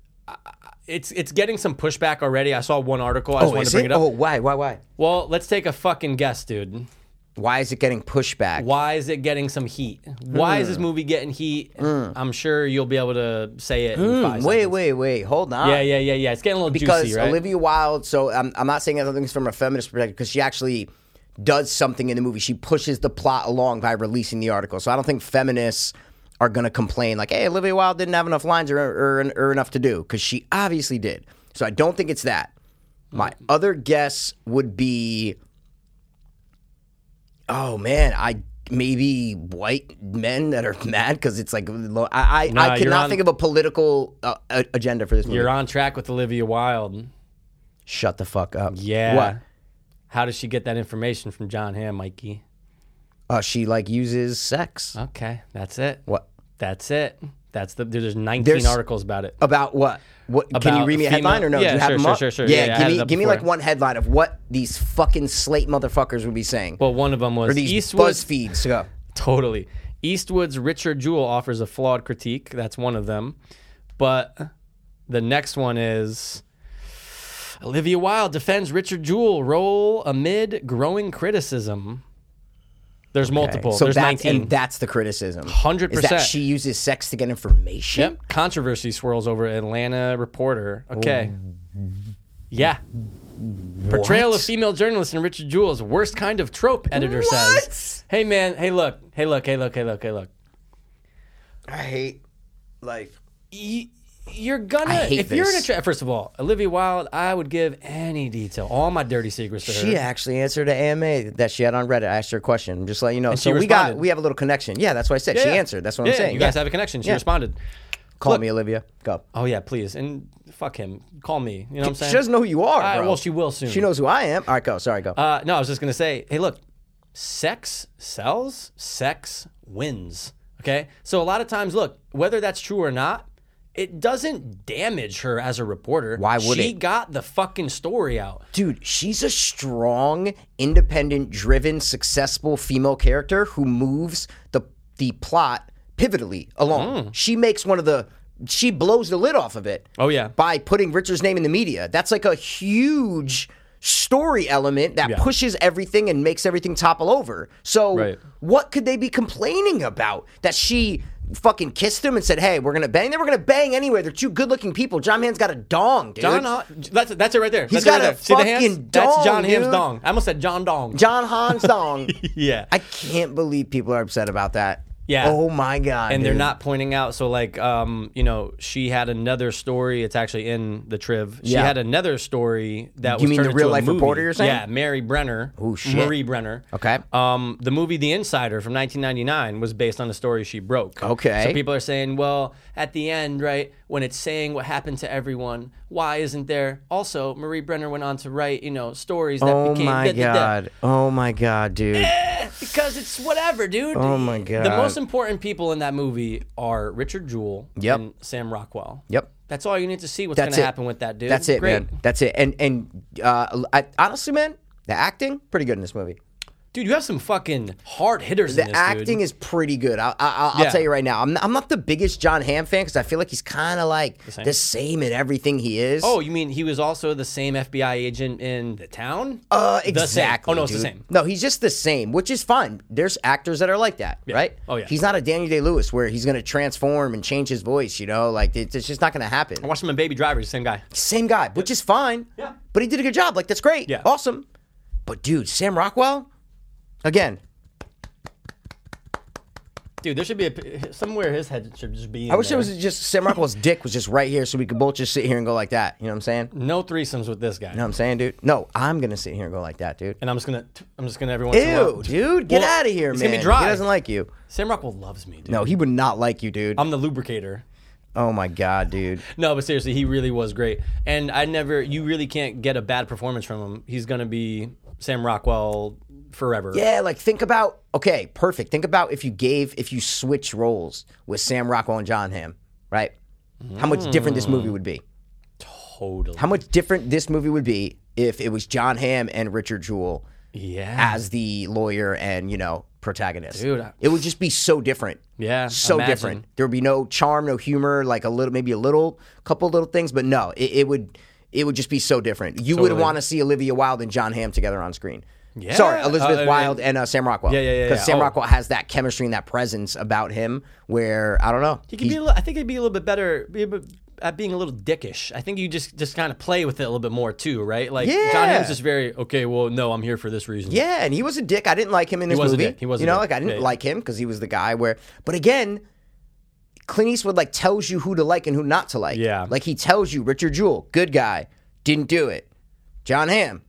it's it's getting some pushback already. I saw one article. I just
Oh,
wanted to bring
it?
it up.
Oh, why? Why? Why?
Well, let's take a fucking guess, dude.
Why is it getting pushback?
Why is it getting some heat? Why
Hmm.
is this movie getting heat? I'm sure you'll be able to say it in five
Hmm, wait, wait, wait. Hold on.
Yeah, yeah, yeah, yeah. It's getting a little
because
juicy, right?
Olivia Wilde. So I'm, I'm not saying anything from a feminist perspective because she actually does something in the movie. She pushes the plot along by releasing the article. So I don't think feminists are going to complain like, "Hey, Olivia Wilde didn't have enough lines or, or, or enough to do," because she obviously did. So I don't think it's that. My other guess would be, oh man, I maybe white men that are mad because it's like I I,
Nah,
I cannot
on-
think of a political uh, agenda for this movie.
You're on track with Olivia Wilde.
Shut the fuck up.
Yeah.
What?
How does she get that information from Jon Hamm, Mikey?
Uh, she like uses sex.
Okay, that's it.
What
That's it. That's the. There's 19
There's-
articles about it.
about what? What can you
About
read me a
female-
headline or no?
Yeah,
Do you have
sure,
them
sure,
up?
sure, sure.
Yeah,
Yeah, I
give me
up
give me like one headline of what these fucking slate motherfuckers would be saying.
Well, one of them was
or these
Eastwood.
BuzzFeeds. Go.
Totally. Eastwood's Richard Jewell offers a flawed critique. That's one of them. But the next one is Olivia Wilde defends Richard Jewell role amid growing criticism. There's multiple.
So
There's
that's
19.
and that's the criticism.
100%.
Is that she uses sex to get information?
Yep. Controversy swirls over Atlanta reporter. Okay. Yeah. Portrayal of female journalist in Richard Jewell's worst kind of trope, editor says. Hey man, hey look, hey look, hey look, hey look, hey look.
I hate life.
E- you're gonna if you're in a
this.
tra- first of all, Olivia Wilde, I would give any detail, all my dirty secrets to her.
She actually answered an AMA that she had on Reddit. I asked her a question. I'm just letting you know.
she
so we got we have a little connection. Yeah, that's what I said.
Yeah,
she
yeah.
answered. That's what
yeah,
I'm saying.
You guys have a connection. She responded.
Call
Look-
me, Olivia. Go.
Oh yeah, please, and fuck him. Call me. You know what I'm saying?
She doesn't know who you are,
well, she will soon.
She knows who I am. All right, go. Sorry, go.
Uh, no, I was just gonna say, hey, look, sex sells, sex wins. Okay, so a lot of times, look, whether that's true or not, it doesn't damage her as a reporter.
Why would
she
it?
got the fucking story out?
Dude, she's a strong, independent, driven, successful female character who moves the the plot pivotally along. Mm. She makes one of the she blows the lid off of it.
Oh, yeah.
By putting Richard's name in the media. That's like a huge story element that
Yeah.
pushes everything and makes everything topple over. So
Right.
what could they be complaining about? That she fucking kissed him and said, "Hey, we're gonna bang." They were gonna bang anyway. They're two good-looking people. Jon Hamm's got a dong, dude.
John, Hon- that's that's it right there.
He's
that's
got
right
a
there. See the hands?
fucking
That's
dong,
Jon Hamm's
dude.
dong. I almost said John Dong.
John Hahn's dong.
yeah.
I can't believe people are upset about that.
Yeah.
Oh my god.
and they're not pointing out. So, like, um, you know, she had another story. It's actually in the triv. She
Yeah.
had another story that
You
was
mean
turned
the
into
real
a
life
movie.
reporter you're saying?
Yeah, Mary Brenner.
Oh, shit.
Marie Brenner.
Okay.
Um, the movie The Insider from 1999 was based on a story she broke.
Okay.
So people are saying, well, at the end, right, when it's saying what happened to everyone, why isn't there? Also, Marie Brenner went on to write, you know, stories that
Oh
became
my
da- da- da.
god. Oh my god, dude.
Eh, because it's whatever, dude.
Oh my god!
The most important people in that movie are Richard Jewell
Yep.
and Sam Rockwell.
Yep.
That's all you need to see what's going to happen with that dude.
That's it,
Great.
man. That's it. And and uh, I, honestly, man, the acting pretty good in this movie.
Dude, you have some fucking hard hitters
The
this,
acting
dude.
is pretty good. I, I, I'll, I'll
Yeah.
tell you right now. I'm not, I'm not the biggest Jon Hamm fan because I feel like he's kind of like the
same?
same. in everything he is.
Oh, you mean he was also the same FBI agent in the town?
Uh, exactly.
Oh no, it's the same.
No, he's just the same, which is fine. There's actors that are like that, right?
Oh, yeah.
He's not a Daniel Day Lewis where he's going to transform and change his voice. You know, like it- it's just not going to happen.
I watched him in Baby Driver, the same guy.
Same guy, which is fine.
Yeah.
But he did a good job. Like that's great.
Yeah.
Awesome. But dude, Sam Rockwell, again,
Dude, there should be a somewhere his head should just be. In
I wish
there.
it was just Sam Rockwell's dick was just right here, so we could both just sit here and go like that. You know what I'm saying?
No threesomes with this guy.
You know what I'm saying, dude? No, I'm gonna sit here and go like that, dude.
And I'm just gonna, I'm just gonna every once
Ew, dude, get
Well,
out of here,
it's
man.
gonna be dry.
He doesn't like you.
Sam Rockwell loves me, dude.
No, he would not like you, dude.
I'm the lubricator.
oh my god, dude.
No, but seriously, he really was great. And I never, you really can't get a bad performance from him. He's going to be Sam Rockwell forever.
Yeah, like think about okay, perfect. Think about if you gave if you switch roles with Sam Rockwell and Jon Hamm, right? How much different this movie would be.
Totally.
How much different this movie would be if it was Jon Hamm and Richard Jewell
yeah.
as the lawyer and, you know, protagonist.
Dude, I-
it would just be so different.
Yeah,
So
imagine.
different. There would be no charm, no humor, like a little maybe a little couple little things, but no, it, it would it would just be so different. You would
Totally.
want to see Olivia Wilde and Jon Hamm together on screen.
Yeah.
Sorry, Elizabeth
Uh,
Wilde and uh, Sam Rockwell.
Yeah, yeah, yeah,
Because
yeah.
Sam
Oh.
Rockwell has that chemistry and that presence about him where I don't know.
He could be. A little, I think he'd be a little bit better be a bit, at being a little dickish. I think you just just kind of play with it a little bit more too, right? Like John
Yeah.
Hamm's just very okay. Well, no, I'm here for this reason.
Yeah, and he was a dick. I didn't like him in this
was a
movie.
dick. He was a
You know,
dick.
like I didn't
yeah.
like him because he was the guy where. But again, Clint Eastwood like tells you who to like and who not to like.
Yeah.
like he tells you Richard Jewell, good guy, didn't do it. Jon Hamm,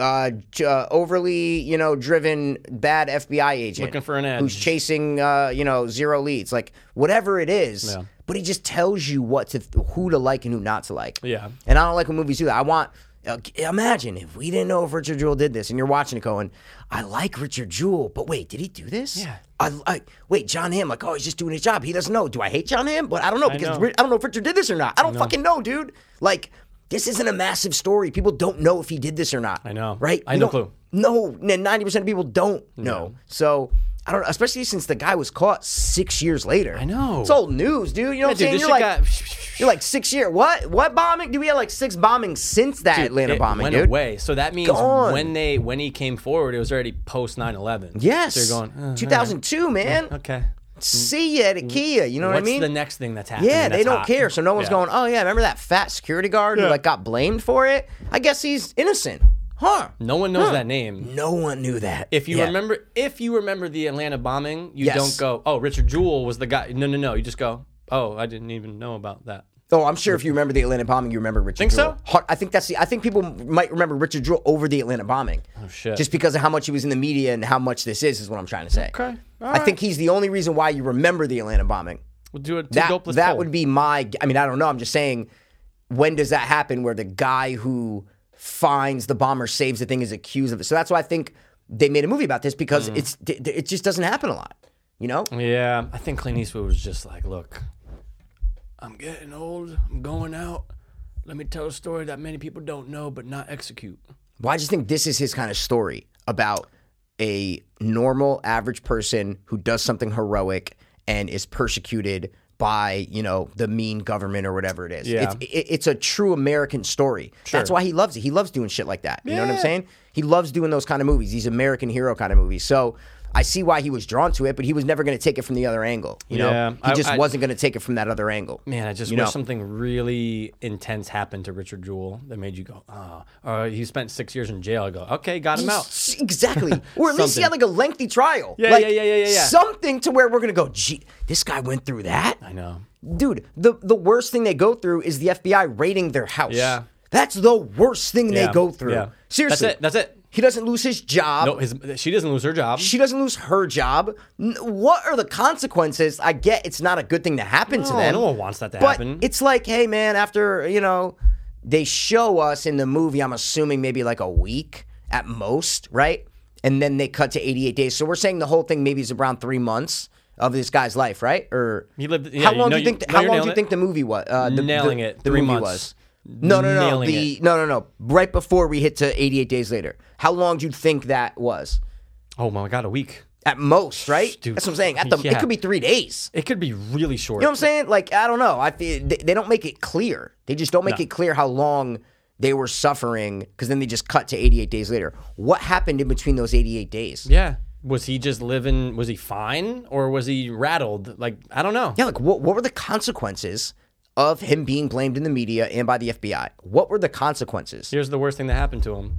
uh, uh, overly you know driven bad FBI agent
Looking for an
end
who's
chasing uh, you know zero leads, like whatever it is.
Yeah.
But he just tells you what to who to like and who not to like.
Yeah.
And I don't like when movies do that. I want. uh, Imagine if we didn't know if Richard Jewell did this, and you're watching it going, "I like Richard Jewell, but wait, did he do this?
Yeah.
I, I wait, Jon Hamm, like, oh, he's just doing his job. He doesn't know. Do I hate Jon Hamm? But I don't know because
know.
I don't know if Richard did this or not. I don't fucking know, dude. Like, this isn't a massive story. People don't know if he did this or not.
I know.
right?
I
You
no clue.
No, ninety percent of people don't know. So. I don't know, especially since the guy was caught six years later.
I know.
It's old news, dude. You know what I'm
dude,
saying? You're like,
got-
you're like six year. What? What bombing? Do we have like six bombings since that Atlanta
it
bombing,
went
dude?
away. So that means
Gone.
when they when he came forward, it was already post 9/11.
Yes.
So you're going. uh,
2002, man.
okay. Mm.
See you at mm. IKEA. You know what I
What's
mean?
the next thing that's happening?
yeah, they
that's
don't
hot?
care. So no one's
Yeah.
going, oh, yeah, remember that fat security guard who like got blamed for it? I guess he's innocent. Huh.
No one knows that name.
No one knew that.
If you
Yeah.
remember, if you remember the Atlanta bombing, you
Yes.
don't go, "Oh, Richard Jewell was the guy." No, no, no. You just go, "Oh, I didn't even know about that."
Oh, I'm sure if you remember the Atlanta bombing, you remember Richard
Think
Jewell.
so?
I think that's the. I think people might remember Richard Jewell over the Atlanta bombing.
Oh shit.
Just because of how much he was in the media and how much this is, is what I'm trying to say.
Okay. All
I think he's the only reason why you remember the Atlanta bombing.
we'll do it.
That, that
poll.
would be my. I mean, I don't know. I'm just saying, when does that happen where the guy who finds the bomber saves the thing is accused of it? So that's why I think they made a movie about this because
Mm.
it's it just doesn't happen a lot. You know?
Yeah, I think Clint Eastwood was just like, look, I'm getting old. I'm going out. Let me tell a story that many people don't know, but not execute.
Well, I just think this is his kind of story about a normal, average person who does something heroic and is persecuted by, you know, the mean government or whatever it is.
Yeah.
It's, it, it's a true American story. That's why he loves it. He loves doing shit like that. You know what I'm saying? He loves doing those kind of movies, these American hero kind of movies. So I see why he was drawn to it, but he was never going to take it from the other angle. You know, he
I-
just
I-
wasn't going to take it from that other angle.
Man, I just
You
wish
know.
something really intense happened to Richard Jewell that made you go, oh. Or he spent six years in jail. I go, okay, got him out.
Exactly. Or at least he had like a lengthy trial.
Yeah,
like,
yeah, yeah, yeah, yeah, yeah.
Something to where we're gonna go, gee, this guy went through that?
I know.
Dude, the, the worst thing they go through is the FBI raiding their house.
Yeah.
That's the worst thing
Yeah,
they go through.
yeah.
Seriously.
That's it. That's it.
He doesn't lose his job.
No, his, she doesn't lose her job.
She doesn't lose her job. N- What are the consequences? I get it's not a good thing to happen to
No,
them.
no one wants that to
but
happen.
it's like, hey man, after you know, they show us in the movie. I'm assuming maybe like a week at most, right? And then they cut to 88 days. So we're saying the whole thing maybe is around three months of this guy's life, right? Or
He lived- yeah,
how
you
long
know
do you
you-
think?
no,
how
you're
long do
nailing
you
it.
think the movie was? Uh, the,
Nailing
the,
it.
The
Three
movie
months.
was. No, no, no. The
it.
no, no, no. Right before we hit to 88 days later. How long do you think that was?
oh my god, a week.
At most, right?
Dude,
That's what I'm saying. At the,
yeah.
it could be three days.
It could be really short.
You know what I'm saying? Like I don't know. I feel they, they don't make it clear. They just don't make
No.
it clear how long they were suffering because then they just cut to 88 days later. What happened in between those 88 days?
Yeah. Was he just living? Was he fine, or was he rattled? Like I don't know.
Yeah, like what what were the consequences of him being blamed in the media and by the FBI? What were the consequences?
Here's the worst thing that happened to him.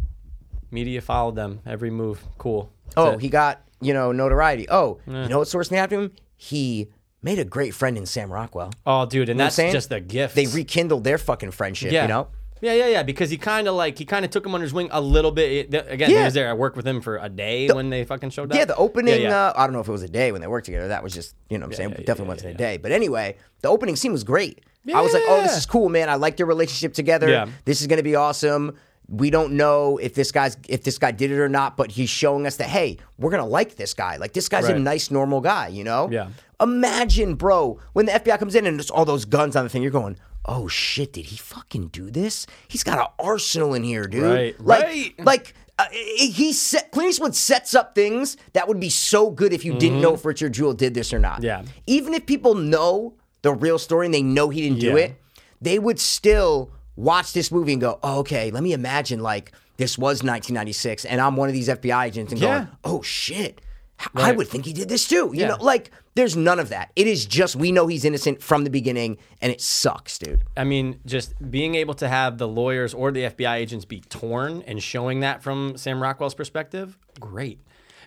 Media followed them every move. Cool. That's
Oh,
it.
he got you know notoriety. Oh, you know what's the that happened to him? He made a great friend in Sam Rockwell.
oh, dude, and
what I'm
that's
saying?
just a gift.
They rekindled their fucking friendship.
yeah.
You know.
Yeah, yeah, yeah. Because he kind of like he kind of took him under his wing a little bit. It- again,
Yeah.
he was there. I worked with him for a day when they fucking showed up.
Yeah, the opening.
Yeah, yeah.
Uh, I don't know if it was a day when they worked together. That was just, you know what I'm saying?
yeah, yeah,
Definitely
yeah,
wasn't
yeah,
a day. But anyway, the opening scene was great. I was like, oh, this is cool, man. I like their relationship together.
Yeah.
This is going to be awesome. We don't know if this guy's if this guy did it or not, but he's showing us that hey, we're gonna like this guy. Like this guy's a nice, normal guy. You know?
Yeah.
Imagine, bro, when the FBI comes in and there's all those guns on the thing. You're going, oh shit, did he fucking do this? He's got an arsenal in here, dude.
Right,
Like,
right.
like uh, he set Clint Eastwood sets up things that would be so good if you didn't know if Richard Jewell did this or not.
Mm-hmm. Yeah.
Even if people know the real story and they know he didn't do
Yeah.
it, they would still watch this movie and go, oh, "Okay, let me imagine like this was 1996 and I'm one of these FBI agents and
Yeah.
going, "Oh shit." h- I
Right.
would think he did this too. You
Yeah.
know, like there's none of that. It is just we know he's innocent from the beginning and it sucks, dude.
I mean, just being able to have the lawyers or the FBI agents be torn and showing that from Sam Rockwell's perspective, great.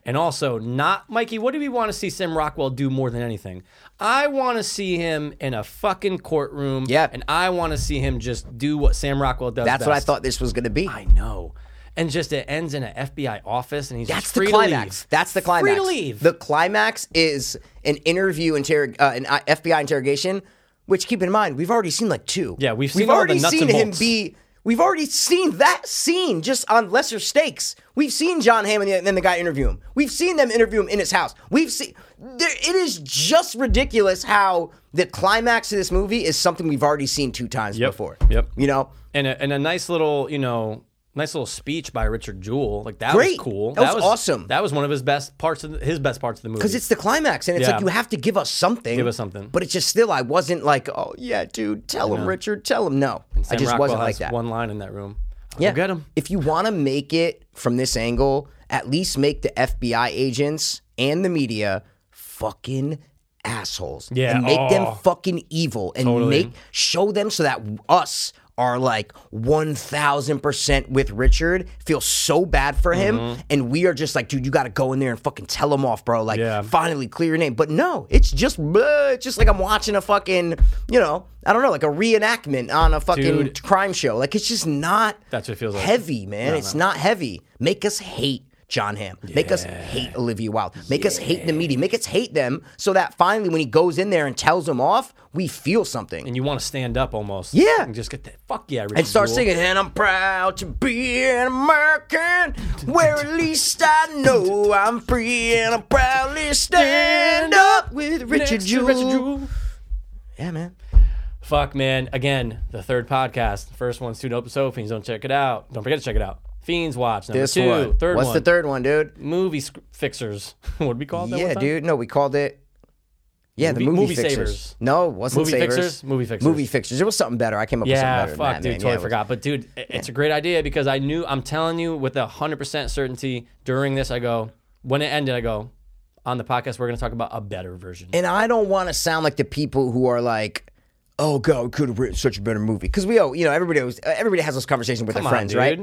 And also, not Mikey. What do we want to see Sam Rockwell do more than anything? I want to see him in a fucking courtroom.
Yeah.
and I want to see him just do what Sam Rockwell does.
That's what I thought this was going to be.
I know. And just it ends in an FBI office, and he's
That's the climax. That's the climax.
Free to leave.
The climax is an interview, interrog- uh, an uh, FBI interrogation. Which keep in mind, we've already seen like two.
Yeah, we've seen
we've already seen him be. We've already seen that scene just on lesser stakes. We've seen Jon Hamm and the, and the guy interview him. We've seen them interview him in his house. We've seen. There, it is just ridiculous how the climax of this movie is something we've already seen two times
Yep.
before.
Yep.
You know,
and a, and a nice little, you know, nice little speech by Richard Jewell. Like that
Great.
was cool.
That was awesome.
That was one of his best parts of the, his best parts of the movie.
Because it's the climax, and it's
Yeah.
like you have to give us something.
Give us something.
But it's just still, I wasn't like, oh yeah, dude, tell him, Richard, tell him. No, I just
Rockwell
wasn't like that.
One line in that room.
Yeah,
go get them.
If you want to make it from this angle, at least make the FBI agents and the media fucking assholes.
Yeah,
and make them
oh.
fucking evil, and
Totally.
make show them so that us are like 1000% with Richard, feel so bad for him.
Mm-hmm.
And we are just like, dude, you got to go in there and fucking tell him off, bro. Like,
Yeah.
finally clear your name. But no, it's just, blah, it's just like I'm watching a fucking, you know, I don't know, like a reenactment on a fucking
Dude.
crime show. Like, it's just not
That's what it feels like.
heavy, man. it's not heavy. Make us hate Jon Hamm. Make us hate Olivia Wilde. Make us hate the media. Make us hate them so that finally, when he goes in there and tells them off, we feel something.
and you want to stand up almost.
Yeah.
And just get that. Fuck yeah, Richard
and start
Jewell.
singing, and I'm proud to be an American, where at least I know I'm free, and I'm proudly stand up with Richard Jewell.
Richard Jewell.
Yeah, man.
Fuck, man. Again, the third podcast. First one's Open So Fiends. Don't check it out. Don't forget to check it out. Fiends Watch. Number
This
two.
one.
Third
What's
one.
the third one, dude?
Movie sc- Fixers. what did we call that
Yeah, dude. No, we called it. Yeah,
Movie-
the movie,
Movie
fixers.
Savers.
No, it wasn't
Movie
savers.
Fixers? Movie Fixers.
Movie fixers. It was something better. I came up with something
Yeah,
better.
fuck,
than that,
dude,
man.
totally
Yeah, was-
forgot. But dude, it's a great idea because I knew I'm telling you with a hundred percent certainty during this. I go when it ended. I go on the podcast. We're gonna talk about a better version.
And I don't want to sound like the people who are like, "Oh God, we could have written such a better movie." Because we, all, you know, everybody, always, everybody has those conversations with
Come
their
on,
friends,
dude.
right?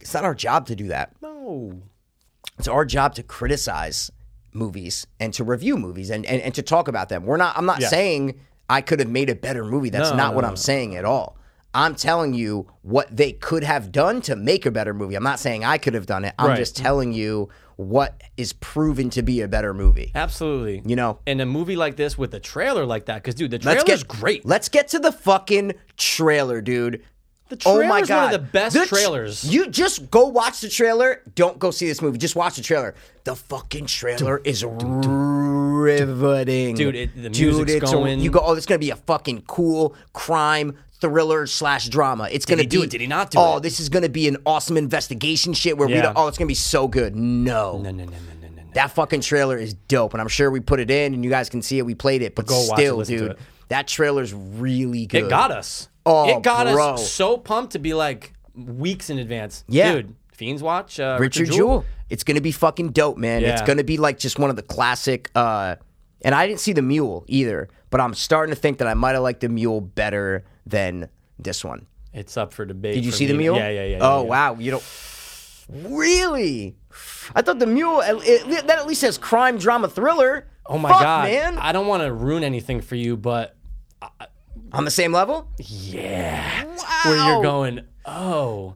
It's not our job to do that.
No.
It's our job to criticize movies and to review movies and, and, and to talk about them. We're not. I'm not
Yeah.
saying I could have made a better movie. That's
No,
not
no,
what
no,
I'm saying at all. I'm telling you what they could have done to make a better movie. I'm not saying I could have done it. I'm
Right.
just telling you what is proven to be a better movie.
Absolutely.
You know,
in a movie like this with a trailer like that, because dude, the
Let's
trailer's
get
great.
Let's get to the fucking trailer, dude.
The
oh my
trailer's one of
god,
the best
tr-
trailers.
You just go watch the trailer. Don't go see this movie. Just watch the trailer. The fucking trailer is riveting,
Dude, it- the
Dude,
music's
it's a-
going-
you go. Oh, it's gonna be a fucking cool crime thriller slash drama. It's gonna
he do
be.
it? Did he not do
oh,
it?
this is gonna be an awesome investigation shit where we
Yeah.
don't. Oh, it's gonna be so good. No.
no, no, no, no, no, no, no.
That fucking trailer is dope, and I'm sure we put it in, and you guys can see it. We played it, but
Go watch it,
still, dude,
it.
that trailer's really good.
It got us.
Oh,
it got
bro.
us so pumped to be like weeks in advance.
Yeah.
dude. Fiends watch uh,
Richard Jewell. It's gonna be fucking dope, man. It's gonna be like just one of the classic. uh And I didn't see the Mule either, but I'm starting to think that I might have liked the Mule better than this one.
It's up for debate.
Did you see the. Mule?
Yeah, yeah, yeah.
Oh
yeah, yeah.
wow, you don't. Really? I thought the Mule it, that at least says crime drama thriller.
Oh my
Fuck,
god,
man!
I don't want to ruin anything for you, but
On the same level?
yeah,
Wow.
where you're going. Oh,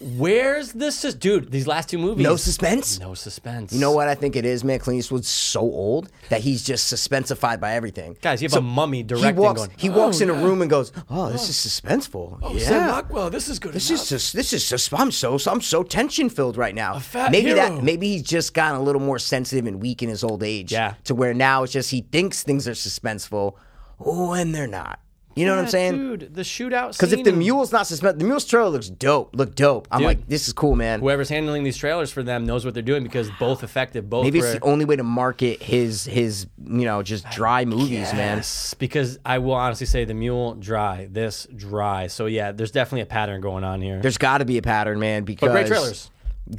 where's this? Sus- Dude, these last two movies.
No suspense.
No suspense.
You know what I think it is, man? Clint Eastwood's so old that he's just suspensified by everything.
Guys, you have
So
a mummy
He
directing.
walks.
going,
he walks
"Oh,
in a room and goes, "Oh, this oh. is suspenseful."
Oh,
yeah.
Sam Rockwell, this is good.
This
enough.
is just this is just I'm so I'm so tension filled right now.
fat
maybe
hero.
that maybe he's just gotten a little more sensitive and weak in his old age.
Yeah.
To where now it's just he thinks things are suspenseful, oh, and they're not. You know what I'm saying?
dude. The shootout.
Because if the mule's not suspenseful, the mule's trailer looks dope. Look dope. I'm
Dude.
like, this is cool, man.
whoever's handling these trailers for them knows what they're doing because both effective, both
Maybe
were,
it's the only way to market his his you know just dry movies, man.
Because I will honestly say the mule dry, this dry. So yeah, there's definitely a pattern going on here.
There's got to be a pattern, man. Because
but great trailers.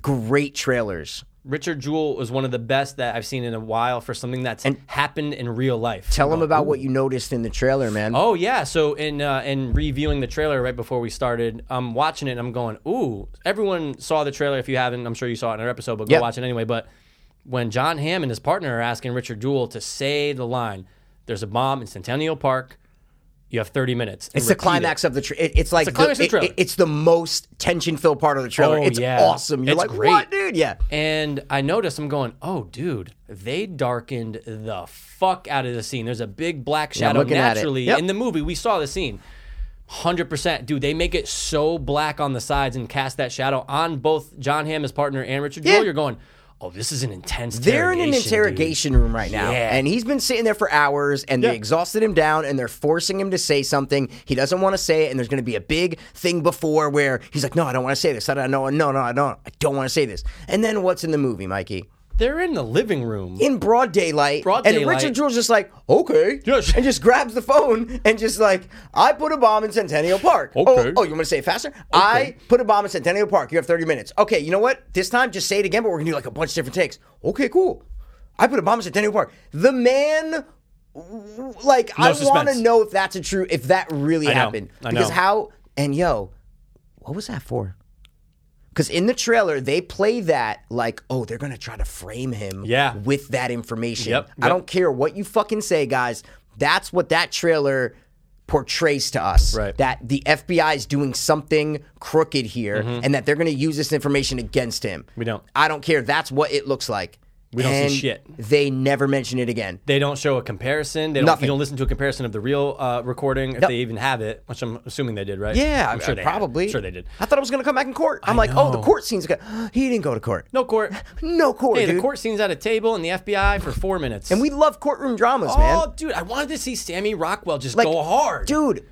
great trailers.
Richard Jewell was one of the best that I've seen in a while for something that's happened in real life.
Tell them
I'm
about
going,
what you noticed in the trailer, man.
Oh yeah, so in uh, in reviewing the trailer right before we started, I'm watching it and I'm going, ooh. Everyone saw the trailer. If you haven't, I'm sure you saw it in our episode, but go
Yep.
watch it anyway. But when Jon Hamm and his partner are asking Richard Jewell to say the line, "There's a bomb in Centennial Park. You have 30 minutes."
It's the
repeat it."
climax of the. Tra- it, it's like
the climax of the trailer.
it- it's the most tension-filled part of the trailer.
Oh,
it's
yeah.
awesome. You're
It's
like,
great.
what, dude? Yeah.
And I noticed, I'm going, oh, dude, they darkened the fuck out of the scene. There's a big black shadow
it.
naturally
Yep.
in the movie. We saw the scene. 100%. Dude, they make it so black on the sides and cast that shadow on both Jon Hamm, his partner, and Richard
Yeah.
Jewell. You're going, oh, this is an intense
They're in an
interrogation, dude."
room right now,
Yeah.
and he's been sitting there for hours, and they exhausted him down, and they're forcing him to say something. He doesn't want to say it, and there's going to be a big thing before where he's like, "No, I don't want to say this. I don't. No, no, no, I don't. I don't want to say this." And then what's in the movie, Mikey?
They're in the living room.
in broad daylight.
Broad
and
daylight.
Richard Jewell's just like, okay.
Yes.
And just grabs the phone and just like, I put a bomb in Centennial Park.
Okay.
Oh, oh, you want to say it faster? I put a bomb in Centennial Park. You have 30 minutes. Okay, you know what? This time, just say it again, but we're going to do like a bunch of different takes. Okay, cool. I put a bomb in Centennial Park. The man like I want to
suspense.
know if that's a true if that really
I know.
happened
I
because
know.
how and yo, what was that for? Because in the trailer they play that like, oh, they're gonna try to frame him,
Yeah.
with that information.
Yep,
I don't care what you fucking say, guys. That's what that trailer portrays to us.
Right.
That the FBI is doing something crooked here, and that they're gonna use this information against him.
Mm-hmm. We don't.
I don't care. That's what it looks like.
We don't see shit.
They never mention it again.
They don't show a comparison. They don't,
Nothing.
You don't listen to a comparison of the real uh, recording if they even have it, which I'm assuming they did, right?
Yeah,
I'm sure they have.
probably.
Sure they did.
I thought I was going to come back in court. I'm like, oh, the
know.
court scene's good. He didn't go to court.
No court.
No court,
Hey,
dude.
the court scene's at a table in the FBI for four minutes.
and we love courtroom dramas,
oh,
man.
dude, I wanted to see Sammy Rockwell just
Like,
go hard.
dude.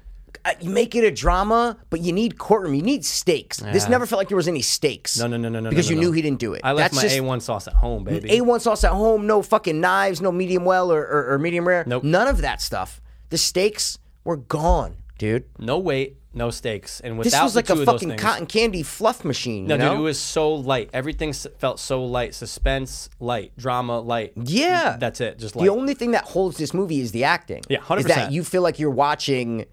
You make it a drama, but you need courtroom. You need stakes. This never felt like there was any stakes.
No, no, no, no, no,
Because
no,
you
no.
knew he didn't do it.
I left
That's
my
just
A1 sauce at home, baby.
A1 sauce at home. No fucking knives. No medium well or, or, or medium rare.
Nope.
None of that stuff. The stakes were gone, dude.
no weight, no stakes, and
This
without
was
the
like a fucking
things,
cotton candy fluff machine.
No,
know?
dude, it was so light. Everything felt so light. Suspense, light. Drama, light.
Yeah.
That's it. Just light.
The only thing that holds this movie is the acting.
Yeah,
Is that
100%.
you feel like you're watching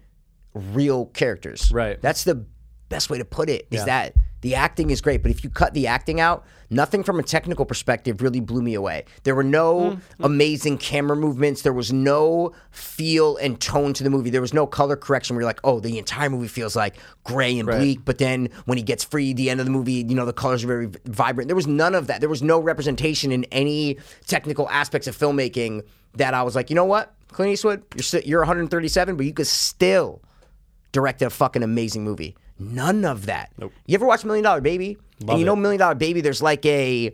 real characters.
Right.
That's the best way to put it. Is
Yeah.
that the acting is great, but if you cut the acting out, nothing from a technical perspective really blew me away. There were no
Mm-hmm.
amazing camera movements. There was no feel and tone to the movie. There was no color correction where you're like, oh, the entire movie feels like gray and
Right.
bleak. But then when he gets free, the end of the movie, you know, the colors are very vibrant. There was none of that. There was no representation in any technical aspects of filmmaking that I was like, you know what, Clint Eastwood, you're you're 137, but you could still direct a fucking amazing movie. None of that.
Nope.
You ever watch Million Dollar Baby? and
Love
you know. Million Dollar Baby, there's like a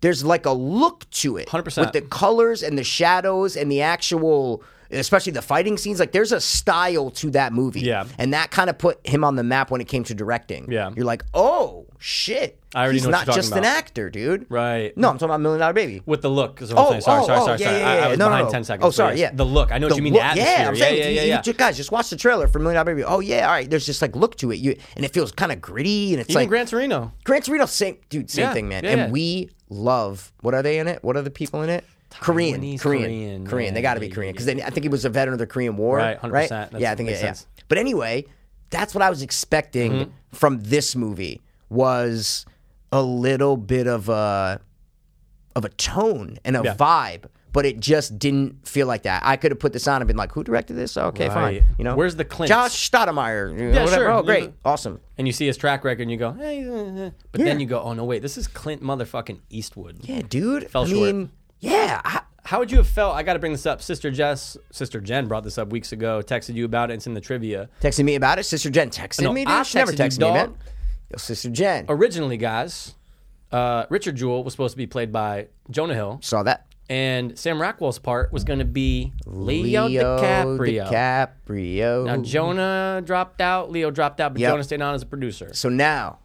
there's like a look to it.
100%.
With the colors and the shadows and the actual especially the fighting scenes, like there's a style to that movie.
Yeah.
And that kind of put him on the map when it came to directing.
Yeah.
You're like, oh shit.
I already
He's
know
not just an actor, dude.
Right.
No, I'm talking about Million Dollar Baby.
With the look, is what I'm
Oh,
saying. Sorry,
oh,
sorry,
oh,
sorry,
yeah,
sorry.
yeah,
I, I was
No, no,
behind
no.
10 seconds.
Oh, sorry, yeah.
The look. I know what you mean.
look-
the atmosphere.
Yeah, I'm
yeah,
saying,
yeah,
you-
yeah,
you
yeah.
ju- guys, just watch the trailer for Million Dollar Baby. Oh yeah, all right. There's just like look to it. You and it feels kind of gritty, and it's
Even
like
Gran Torino.
Gran Torino, same dude, same
Yeah,
thing, man.
yeah,
and
yeah.
we love. What are they in it? What are the people in it? Korean, Korean,
Korean,
Korean. They got to be Korean because I think he was a veteran of the Korean War,
Right, 100%.
right?
That's-
yeah, I think
makes
yeah, yeah. But anyway, that's what I was expecting
Mm-hmm.
from this movie was a little bit of a of a tone and a
Yeah.
vibe. But it just didn't feel like that. I could have put this on and been like, "Who directed this? Okay,
Right.
fine." You know,
Where's the Clint?
Josh Stoudemire. You know,
Yeah,
whatever.
sure.
Oh, great, awesome.
And you see his track record and you go, hey, uh, uh," but
Yeah.
then you go, oh, no, wait, this is Clint motherfucking Eastwood.
Yeah, dude.
Fell
I
short.
mean, yeah. I,
How would you have felt? I got to bring this up. Sister Jess, Sister Jen brought this up weeks ago, texted you about it. It's in the trivia.
texted me about it. Sister Jen texted
No,
me. Dude.
I
She never
texted
me, man. Yo, Sister Jen.
Originally, guys, uh, Richard Jewell was supposed to be played by Jonah Hill,
Saw that.
and Sam Rockwell's part was going to be Leo, DiCaprio.
DiCaprio.
Now, Jonah dropped out, Leo dropped out, but
Yep.
Jonah stayed on as a producer.
so now,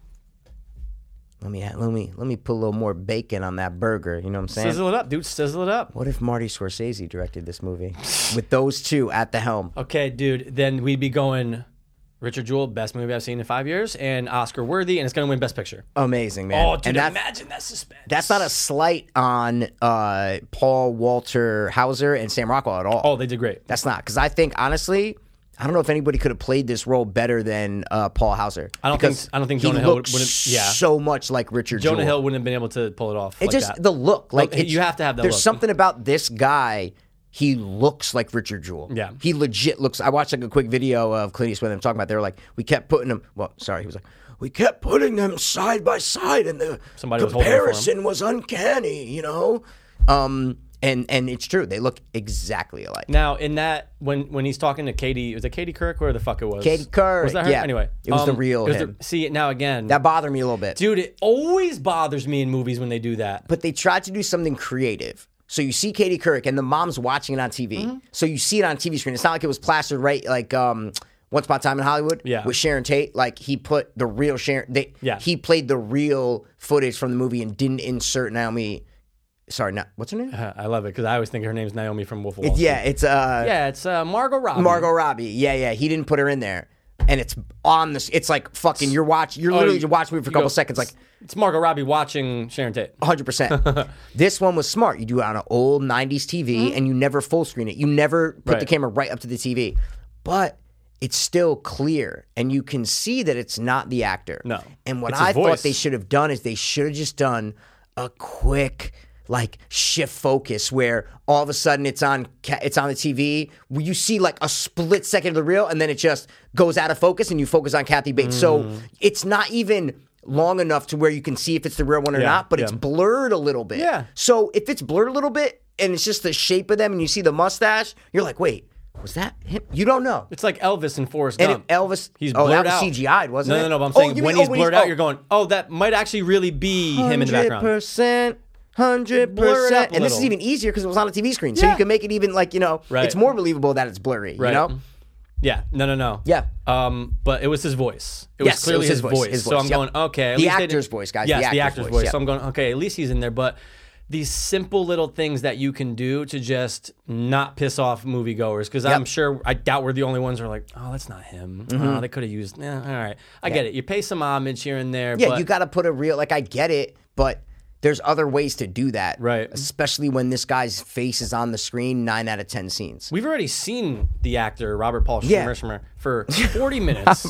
let me let me let me put a little more bacon on that burger. You know what I'm saying?
Sizzle it up, dude. Sizzle it up.
What if Marty Scorsese directed this movie with those two at the helm?
Okay, dude. Then we'd be going Richard Jewell, best movie I've seen in five years, and Oscar worthy, and it's going to win Best Picture.
Amazing, man.
Oh, dude,
and that's,
imagine that suspense.
that's not a slight on uh, Paul Walter Hauser and Sam Rockwell at all.
Oh, they did great.
That's not because I think honestly, I don't know if anybody could have played this role better than uh, Paul Hauser.
I don't think- I don't think Jonah Hill
looks
wouldn't- yeah.
so much like Richard.
Jonah
Jewell.
Hill wouldn't have been able to pull it off.
It
like
just
that.
the look, like
Look,
it's-
you have to have that
There's
look.
something about this guy. He looks like Richard Jewell.
Yeah.
he legit looks. I watched like a quick video of Clint Eastwood and them talking about. They were like, we kept putting them. Well, sorry, he was like, we kept putting them side by side, and the
Somebody was holding it for him.
comparison was uncanny. You know, um, and and it's true. They look exactly alike.
Now, in that, when when he's talking to Katie, was it Katie Kirk? Where the fuck it was?
Katie Couric,
Was that her?
yeah.
Anyway,
It was the
um,
real
it was
him.
see, now again,
That bothered me a little bit.
dude, it always bothers me in movies when they do that.
but they tried to do something creative. So you see Katie Couric and the mom's watching it on TV.
Mm-hmm.
So you see it on TV screen. It's not like it was plastered right like um Once Upon a Time in Hollywood
Yeah.
with Sharon Tate. Like he put the real Sharon they
Yeah.
he played the real footage from the movie and didn't insert Naomi sorry, not what's her name?
I love it because I always think her name's Naomi from Wolf of Wall Street.
Yeah, it's uh
yeah, it's uh, Margot Robbie.
Margot Robbie. Yeah, yeah. He didn't put her in there. and it's on this. It's like fucking. You're watching. You're literally
Oh, you-
just watching it for a
you
couple
go,
seconds, like.
It's Margot Robbie watching Sharon Tate.
100%. this one was smart. You do it on an old 90s TV and you never full screen it. You never put the
Mm-hmm. Right.
camera right up to the TV. But it's still clear and you can see that it's not the actor.
No.
And what
It's his
I thought
voice.
they should have done is they should have just done a quick like shift focus where all of a sudden it's on it's on the TV where you see like a split second of the reel and then it just goes out of focus and you focus on Kathy Bates. So
Mm.
it's not even long enough to where you can see if it's the real one or
Yeah,
not, but it's blurred a little bit.
Yeah.
So if it's blurred a little bit and it's just the shape of them and you see the mustache, you're like, wait, was that him? You don't know.
It's like Elvis and Forrest
And
Gump.
if Elvis,
He's
oh,
blurred
that
out.
CGI'd, wasn't
no,
it?
No, no, but I'm
Oh,
saying
you
when
mean-
he's
oh,
blurred
oh,
out, you're going, oh, that might actually really be him in the background.
percent. Hundred
it
percent, and this is even easier because it was on a TV screen, so
Yeah.
you can make it even like you know,
Right.
it's more believable that it's blurry.
Right.
You know,
Yeah, no, no, no.
Yeah.
Um, but it was his voice. It
Yes,
was
it
clearly
was
his,
his voice,
voice.
his
So I'm
yep.
going, okay. At
The actor's voice, guys,
Yes,
the
the,
actor's
actor's
voice,
voice.
yep.
So I'm going, okay. At least he's in there. But these simple little things that you can do to just not piss off moviegoers, because I'm sure I doubt we're the only ones who are like, oh, that's not him. Oh, they could have used. Yeah, all right, I get it. You pay some homage here and there.
yeah, you got to put a real like I get it, but there's other ways to do that,
Right.
Especially when this guy's face is on the screen, nine out of ten scenes.
We've already seen the actor Robert Paul
Yeah.
For 40 minutes.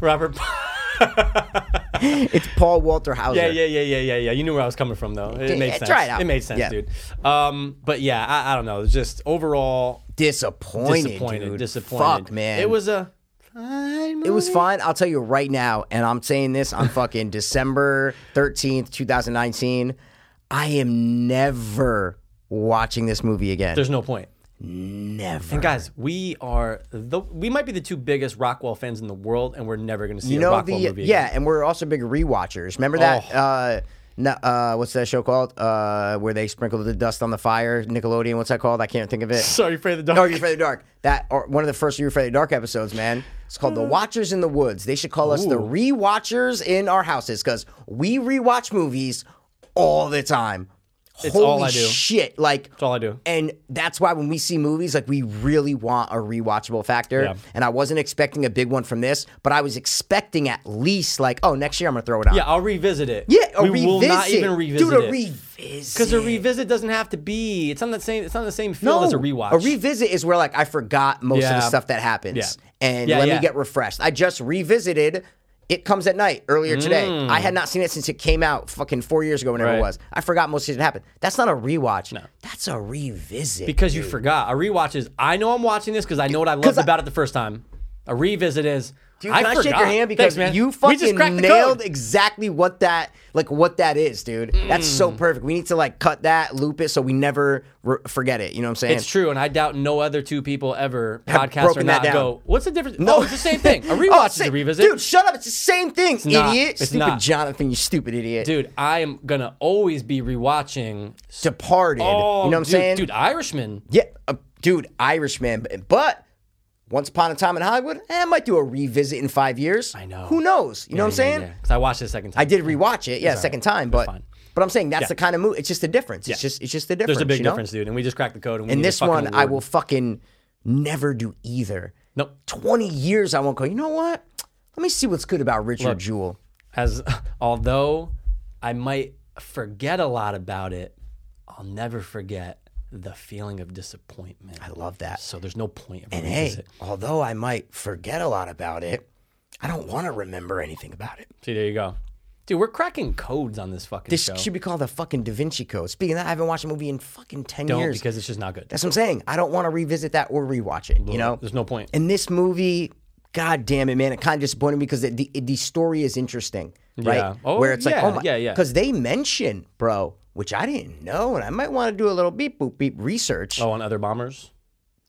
Robert Paul.
it's Paul Walter Hauser.
Yeah, yeah, yeah, yeah, yeah, yeah. You knew where I was coming from, though. It made sense.
try it out.
It made sense,
Yeah.
dude. Um, but yeah, I, I don't know. It's Just overall
Disappointed,
disappointed.
dude.
Disappointed.
Fuck, man.
It was a fine
It was fine. I'll tell you right now, and I'm saying this on fucking December 13th, 2019. I am never watching this movie again.
There's no point.
never.
And guys, we are the we might be the two biggest Rockwell fans in the world, and we're never going to see
you
a
know
Rockwell
the
movie.
yeah, and we're also big rewatchers. Remember that?
Oh.
Uh, no, uh, what's that show called? Uh, where they sprinkle the dust on the fire. Nickelodeon. What's that called? I can't think of it.
Sorry for the dark.
Oh, You're Afraid of the Dark. That or one of the first You're Afraid of the Dark episodes, man. It's called The Watchers in the Woods. They should call us the rewatchers in our houses because we rewatch movies all the time.
It's
Holy
all I do.
shit! Like
That's all I do.
and that's why when we see movies, like we really want a rewatchable factor.
Yeah.
And I wasn't expecting a big one from this, but I was expecting at least like, oh, next year I'm gonna throw it on.
Yeah, I'll revisit it.
yeah. A
we
revisit.
will not even revisit it.
Dude, a revisit.
because a revisit doesn't have to be. It's not the same. It's not the same feel
No,
as a rewatch.
A revisit is where like I forgot most of the stuff that happens,
Yeah.
and
Yeah,
let
yeah.
me get refreshed. I just revisited. It comes at night earlier today. I had not seen it since it came out fucking four years ago, whenever it
Mm.
Was. I forgot most of it happened. That's not a rewatch. No, that's a revisit.
because you forgot. A rewatch is I know I'm watching this because I know what I loved
I-
about it the first time. A revisit is
Dude, can I, shake your hand because
Thanks, man.
you fucking
just
nailed
code.
exactly what that like what that is, dude. That's so perfect. We need to like cut that, loop it, so we never re- forget it. You know what I'm saying?
It's true, and I doubt no other two people ever podcast or not go. What's the difference?
No.
No, it's the same thing. A rewatch
Oh,
is a revisit,
Dude, shut up. It's the same thing,
not.
idiot.
It's
stupid
not.
Jonathan, you stupid idiot.
dude. I am gonna always be rewatching.
Departed.
Oh,
you know what I'm
dude,
saying?
dude? Irishman.
Yeah, uh, dude, Irishman. But, but once upon a time in Hollywood, eh, I might do a revisit in five years.
I know.
Who knows? You know what I'm saying?
Because I watched it a second time.
I did rewatch it, yeah, second
right.
time, but
fine.
but I'm saying that's
Yeah.
the kind of movie. It's just a difference. It's
Yeah.
just it's just a difference.
There's a big
you know?
difference, dude, and we just cracked the code. And we
And this one, I will fucking never do either.
Nope.
20 years, I won't go, you know what? Let me see what's good about Richard
Look.
Jewell.
As although I might forget a lot about it, I'll never forget the feeling of disappointment.
I love that.
So there's no point
And hey,
revisit.
although I might forget a lot about it, I don't want to remember anything about it.
See, there you go, dude. We're cracking codes on this fucking
This
show.
should be called the fucking Da Vinci Code. Speaking of that, I haven't watched a movie in fucking 10
Don't
years.
because it's just not good.
That's what I'm saying. I don't want to revisit that or rewatch it, you know?
there's no point.
And this movie, god damn it, man, it kind of disappointed me because the, the the story is interesting, right?
Yeah. Oh,
Where it's like, oh my,
yeah, yeah.
Because they mention, bro, which I didn't know, and I might want to do a little beep boop beep research.
Oh, on other bombers.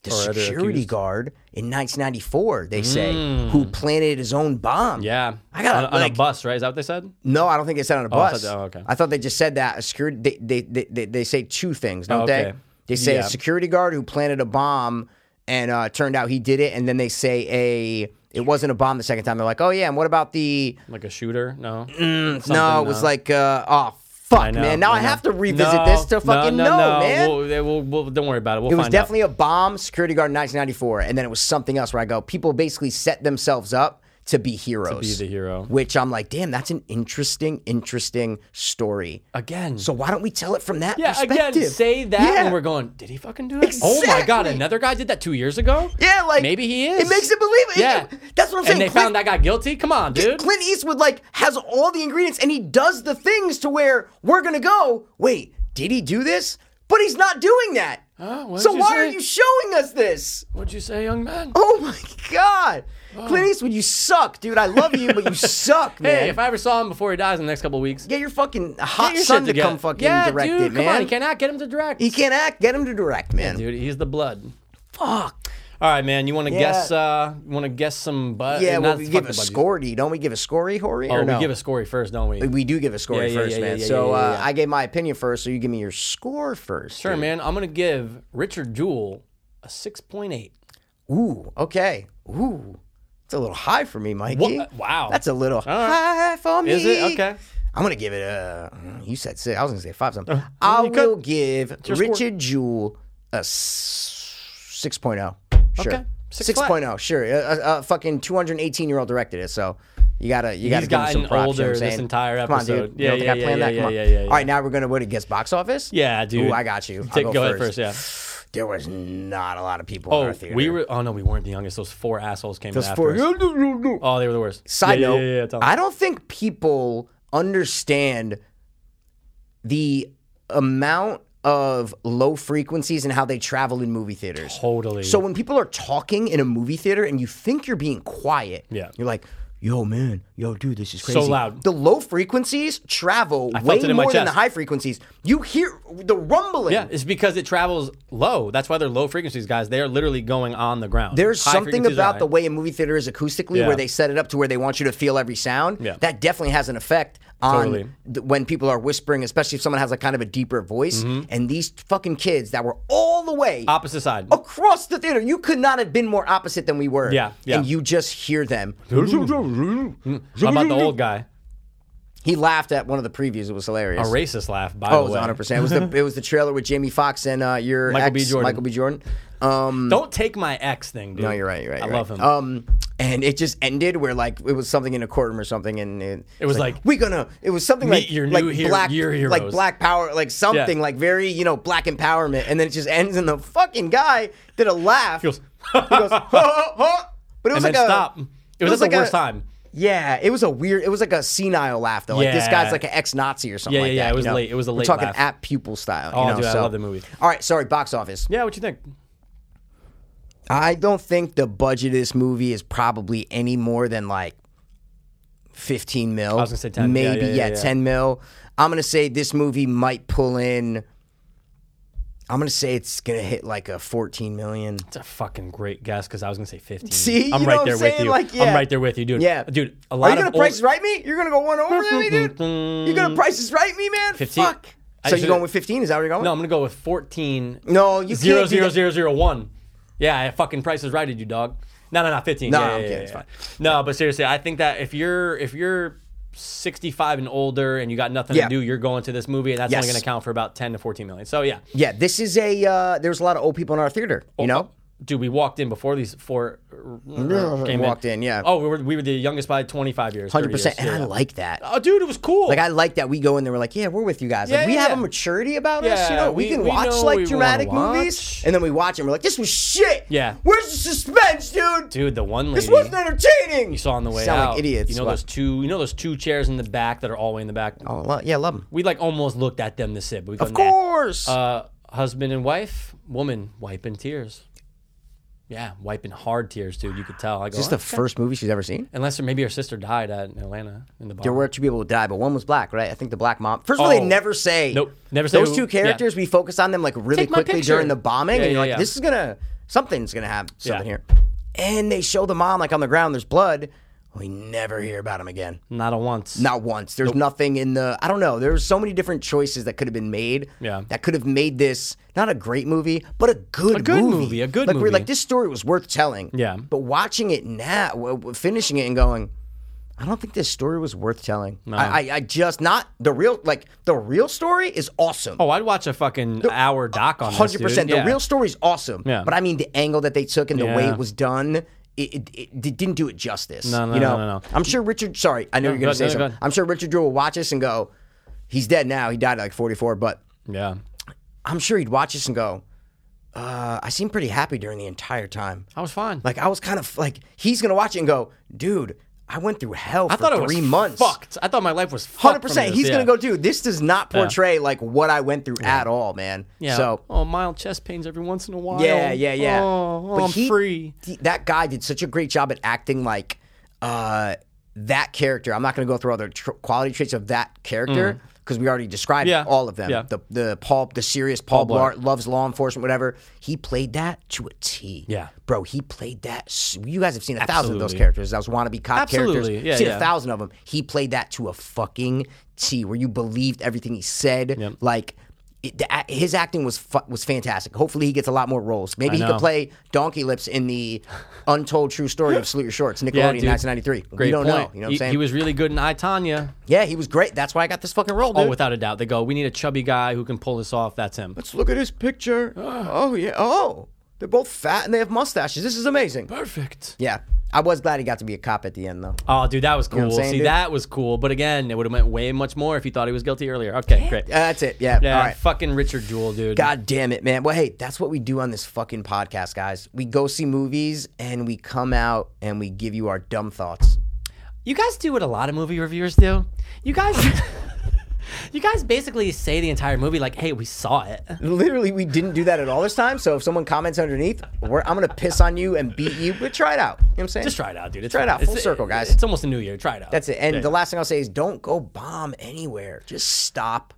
the
or
security guard in 1994, they say, who planted his own bomb.
Hmm. Yeah,
I got
on, on a bus, right? Is that what they said?
No, I don't think they said on a
I
bus.
thought- oh, okay.
I thought they just said that a security. They they, they, they, they say two things, don't
Oh,
they?
okay.
They say a security guard who planted a bomb, and uh, turned out he did it. And then they say a it wasn't a bomb the second time. They're like, oh yeah, and what about the?
Like a shooter? No.
no, it was
uh,
like uh, oh fuck,
know,
man. Now I,
know.
have to revisit
No,
this to fucking
no,
know,
no, no.
man.
We'll, we'll- we'll- don't worry about it. We'll
it was definitely
out.
a bomb, security guard in 1994, and then it was something else where I go, people basically set themselves up to be heroes.
To be the hero.
Which I'm like, damn, that's an interesting, interesting story.
again.
So why don't we tell it from that
yeah,
perspective?
again, say that,
Yeah.
and we're going. Did he fucking do it? Oh my god, another guy did that two years ago.
Yeah, like
maybe he is.
It makes it believable.
Yeah,
that's what I'm saying.
And they
Clint-
found that guy guilty. Come on, dude.
Clint Eastwood like has all the ingredients and he does the things to where we're gonna go. Wait, did he do this? But he's not doing that.
Huh? What
so why
say?
are you showing us this?
What'd you say, young man?
Oh my god, Clint Eastwood, you suck, dude. I love you, but you suck, man.
Hey, if I ever saw him before he dies in the next couple weeks,
Get your fucking hot
your
son to
together.
come fucking
yeah,
direct
dude,
it,
come
man.
on, you cannot get him to direct.
He can't act. Get him to direct, man.
dude, he's the blood.
Fuck.
All right, man. You want to
Yeah.
guess? Uh, you want to guess some? But
Yeah, well, we give a scorey, don't we? Give a scorey, Hori,
Oh,
or no?
we give a scorey first, don't we?
We do give a scorey
Yeah, yeah,
first,
yeah,
man.
yeah,
so
yeah, yeah,
uh. I gave my opinion first, so you give me your score first.
Sure,
dude.
man. I'm gonna give Richard Jewell a six point eight.
Ooh, okay. Ooh, it's a little high for me, Mikey.
What? Wow.
That's a little
right.
high for me.
Is it okay?
I'm gonna give it a. You said six. I was gonna say five something.
Uh,
I
you could.
will give. Richard Jewell a 6.0. Sure.
Okay. Six
6.0. Sure. A, a, a fucking 218 year old directed it, so. You gotta, you gotta
He's
give him some props. you know
this entire
Come on,
episode.
dude. You
Yeah,
think
yeah, yeah,
that?
yeah, yeah, yeah, yeah.
All right, now we're gonna what? Guess box office.
Yeah, dude.
Ooh, I got you. I'll
Take,
go
go, ahead
first.
first. Yeah.
There was not a lot of people in
Oh,
our theater.
we were. Oh no, we weren't the youngest. Those four assholes came
Those
in
four-
after us. Oh, they were the worst.
Side
yeah,
note,
yeah, yeah, yeah, tell me.
I don't think people understand the amount of low frequencies and how they travel in movie theaters.
Totally.
So when people are talking in a movie theater and you think you're being quiet,
Yeah.
you're like, "Yo, man, yo, dude, this is crazy."
So loud.
The low frequencies travel
felt
way
it in my
more than the
chest.
high frequencies. You hear the rumbling.
Yeah, it's because it travels low. That's why they're low frequencies, guys. They are literally going on the ground.
There's
High
something
frequencies are
about
high.
the way a movie theater is acoustically
Yeah.
where they set it up to where they want you to feel every sound.
Yeah.
That definitely has an effect
Totally.
th- when people are whispering, especially if someone has a kind of a deeper voice.
Mm-hmm.
And these fucking kids that were all the way
opposite side.
across the theater, you could not have been more opposite than we were.
Yeah, yeah.
And you just hear them.
How about the old guy?
He laughed at one of the previews. It was hilarious.
A racist laugh, by
Oh, it
the
was
way.
100. percent It was the it was the trailer with Jamie Foxx and uh, your
Michael B. Jordan.
Michael B. Jordan. Um,
Don't take my ex thing, dude.
No, you're right. You're right.
I
you're
love
right.
him.
Um, and it just ended where like it was something in a courtroom or something, and it,
It was
it's
like,
we gonna. It was something like
your
like
new hero-
black
your
like black power, like something
Yeah.
like very you know black empowerment, and then it just ends in the fucking guy did a laugh.
He goes,
He goes, but it was
and
like a
stop. It was,
was like
the
a-
worst time.
yeah, it was a weird. It was like a senile laugh though. Like this guy's like an ex-Nazi or something
Yeah,
like
yeah, yeah,
that.
it was
you know?
late- it was a
We're
late
talking
laugh.
at pupil style.
Oh,
know?
dude, I love the movie.
All right, sorry, box office.
Yeah, what you think?
I don't think the budget of this movie is probably any more than like 15 mil.
I was gonna say 10. Yeah,
Maybe,
yeah,
yeah,
yeah, yeah.
10 mil. I'm going to say this movie might pull in. I'm going to say it's going to hit like a 14 million.
It's a fucking great guess because I was gonna say 15.
See?
I'm
You
right
know
there
I'm
with you.
Like, yeah.
I'm right there with you, dude.
Yeah.
dude. A
Are
lot
you
of
going to
old-
price right me? You're going to go one over me, dude? You're to price this right me, man?
15?
Fuck. So you're going with 15? Is that where you're going?
No, I'm gonna go with 14.
No, you
zero zero zero zero one. Yeah, I fucking price is righted you, dog. No, no, no, 15.
No,
yeah,
I'm
yeah,
kidding,
yeah,
it's fine.
No, but seriously, I think that if you're if you're 65 and older and you got nothing
Yeah.
to do, you're going to this movie, and that's only going to count for about 10 to 14 million. So yeah,
Yeah, this is a. Uh, there's a lot of old people in our theater. You know?
Dude, we walked in before these four uh, came
Walked in, yeah.
Oh, we were we were the youngest by 25 years.
100%.
years.
And I like that.
Oh, dude, it was cool.
Like I like that we go in there. We're like, yeah, we're with you guys. Like
Yeah,
we
yeah,
have a maturity about us. You know, we,
we-
can
we
watch like dramatic movies, and then we watch and we're like, this was shit.
Yeah.
where's the suspense, dude?
dude, the one lady
this wasn't entertaining.
you saw on the way
Sound
out.
like idiots.
You know
What?
those two. You know those two chairs in the back that are all the way in the back.
Oh, yeah, love them.
We like almost looked at them to sit, but we go,
Of course.
Uh, husband and wife, woman wiping tears. Yeah, wiping hard tears, dude. You could tell. I go,
Is this the
"Okay."
first movie she's ever seen?
Unless her, maybe her sister died at in Atlanta in the bar.
There were two people who died, but one was black, right? I think the black mom. First of all, they
Oh.
never say.
Nope, never say
Those
who-
two characters. We focus on them like really
Take my
quickly
picture.
during the bombing,
Yeah,
and you're
yeah,
like,
yeah.
this is gonna something's gonna have something
Yeah.
here. And they show the mom like on the ground. There's blood. We never hear about him again.
Not a once.
Not once. There's nothing in the. I don't know. There's so many different choices that could have been made.
Yeah.
That could have made this not a great movie, but a good, movie.
A good
movie.
movie, a good
like We're like this story was worth telling.
Yeah.
But watching it now, finishing it and going, I don't think this story was worth telling. I, I, I just not the real like the real story is awesome.
Oh, I'd watch a fucking hour doc on this.
Hundred percent. The
Yeah.
real story is awesome.
Yeah.
But I mean, the angle that they took and the way it was done, it, it, it didn't do it justice.
No, no,
you know,
no, no, no.
I'm sure Richard. Sorry, I know
No,
you're gonna
go-
say
go
something.
ahead.
I'm sure Richard Jewell will watch this and go, "He's dead now. He died at like 44." But
Yeah.
I'm sure he'd watch this and go, uh, "I seemed pretty happy during the entire time."
I was fine.
Like I was kind of like he's gonna watch it and go, "Dude, I went through hell for
I thought it was
three months."
fucked. I thought my life was
hundred percent. He's
yeah.
gonna go, dude. This does not portray like what I went through at all, man.
Yeah.
So
oh, mild chest pains every once in a while.
Yeah, yeah, yeah.
Oh, oh, I'm
he-
free.
he- that guy did such a great job at acting like uh, that character. I'm not going to go through all the tr- quality traits of that character because we already described.
Yeah,
all of them.
yeah.
The the Paul, the serious Paul,
Paul Blart.
Blart, loves law enforcement, whatever. He played that to a T.
Yeah.
bro. He played that. You guys have seen a thousand of those characters. Those wannabe cop
Absolutely.
characters.
Yeah,
seen
yeah.
a thousand of them. He played that to a fucking T, where you believed everything he said.
Yep.
Like. It, the, his acting was fu- was fantastic. Hopefully, he gets a lot more roles. Maybe
I
he
know.
could play Donkey Lips in the untold true story of Salute Your Shorts, Nickelodeon,
Yeah, dude.
1993.
Great
we don't
point.
know. You know what
he,
I'm saying?
he was really good in I Tonya.
yeah, he was great. That's why I got this fucking role, oh, dude.
Oh, without a doubt. They go, we need a chubby guy who can pull this off. That's him.
Let's look at his picture. Oh yeah. Oh, they're both fat and they have mustaches. This is amazing.
Perfect.
Yeah, I was glad he got to be a cop at the end, though.
Oh, dude, that was cool.
know saying,
See,
dude?
that was cool. But again, it would have meant way much more if he thought he was guilty earlier. Okay, great.
Uh, that's it. Yeah.
Yeah,
All right.
fucking Richard Jewell, dude.
God damn it, man. Well, hey, that's what we do on this fucking podcast, guys. We go see movies and we come out and we give you our dumb thoughts.
You guys do what a lot of movie reviewers do. You guys, you guys basically say the entire movie like, "Hey, we saw it."
Literally, we didn't do that at all this time. So if someone comments underneath, we're, I'm gonna piss on you and beat you. But try it out. You know what I'm saying?
Just try it out, dude. It's
Try it out. Full
It's-
circle, guys.
It's almost a new year. Try it out.
That's it. And
Yeah.
the last thing I'll say is don't go bomb anywhere. Just stop.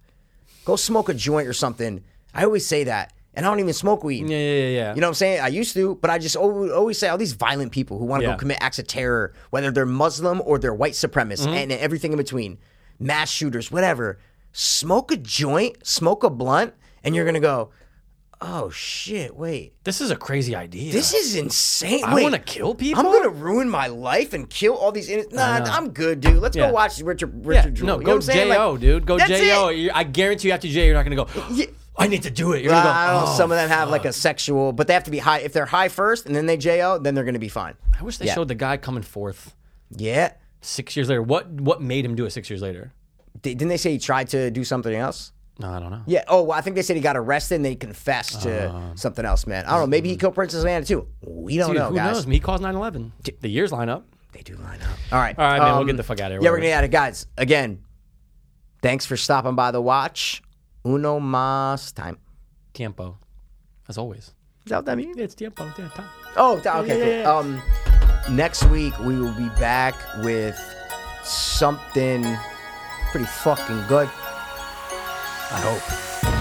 Go smoke a joint or something. I always say that. And I don't even smoke weed.
Yeah, yeah, yeah.
You know what I'm saying? I used to, but I just always, always say all these violent people who want to
Yeah.
go commit acts of terror, whether they're Muslim or they're white supremacists
Mm-hmm.
and everything in between, mass shooters, whatever. Smoke a joint, smoke a blunt, and you're gonna go, oh shit, wait,
This is a crazy idea.
this is insane.
I want to kill people.
I'm gonna ruin my life and kill all these. Innocent- nah,
know.
I'm good, dude. Let's
Yeah.
go watch Richard
Yeah,
Richard Jewell.
no,
You
go
saying?
Jo,
Like,
dude. Go
that's
Jo. I guarantee you after J, you're not gonna go.
Yeah.
I need to do it. You're gonna go.
I don't know.
"Oh,
some of them have like a sexual, but they have to be high. If they're high first and then they jo, then they're gonna be fine.
I wish they
Yeah.
showed the guy coming forth.
Yeah.
Six years later. What what made him do it six years later?
Di- Didn't they say he tried to do something else?
No, I don't know.
Yeah. Oh, well, I think they said he got arrested and they confessed to something else, man. I don't know. Maybe he killed Princess Diana too. We don't
Dude,
know,
who
guys.
knows? He caused 9/11. The years line up.
They do line up. All right.
All right, man. we'll
Um,
get the fuck out of here.
Yeah, we're gonna get out of it, guys. Again, thanks for stopping by the watch. Uno mas time.
Tiempo, as always.
Is that what that means?
It's tiempo. Yeah, time.
Oh, okay,
yeah,
cool.
yeah.
Um, next week we will be back with something pretty fucking good. I hope.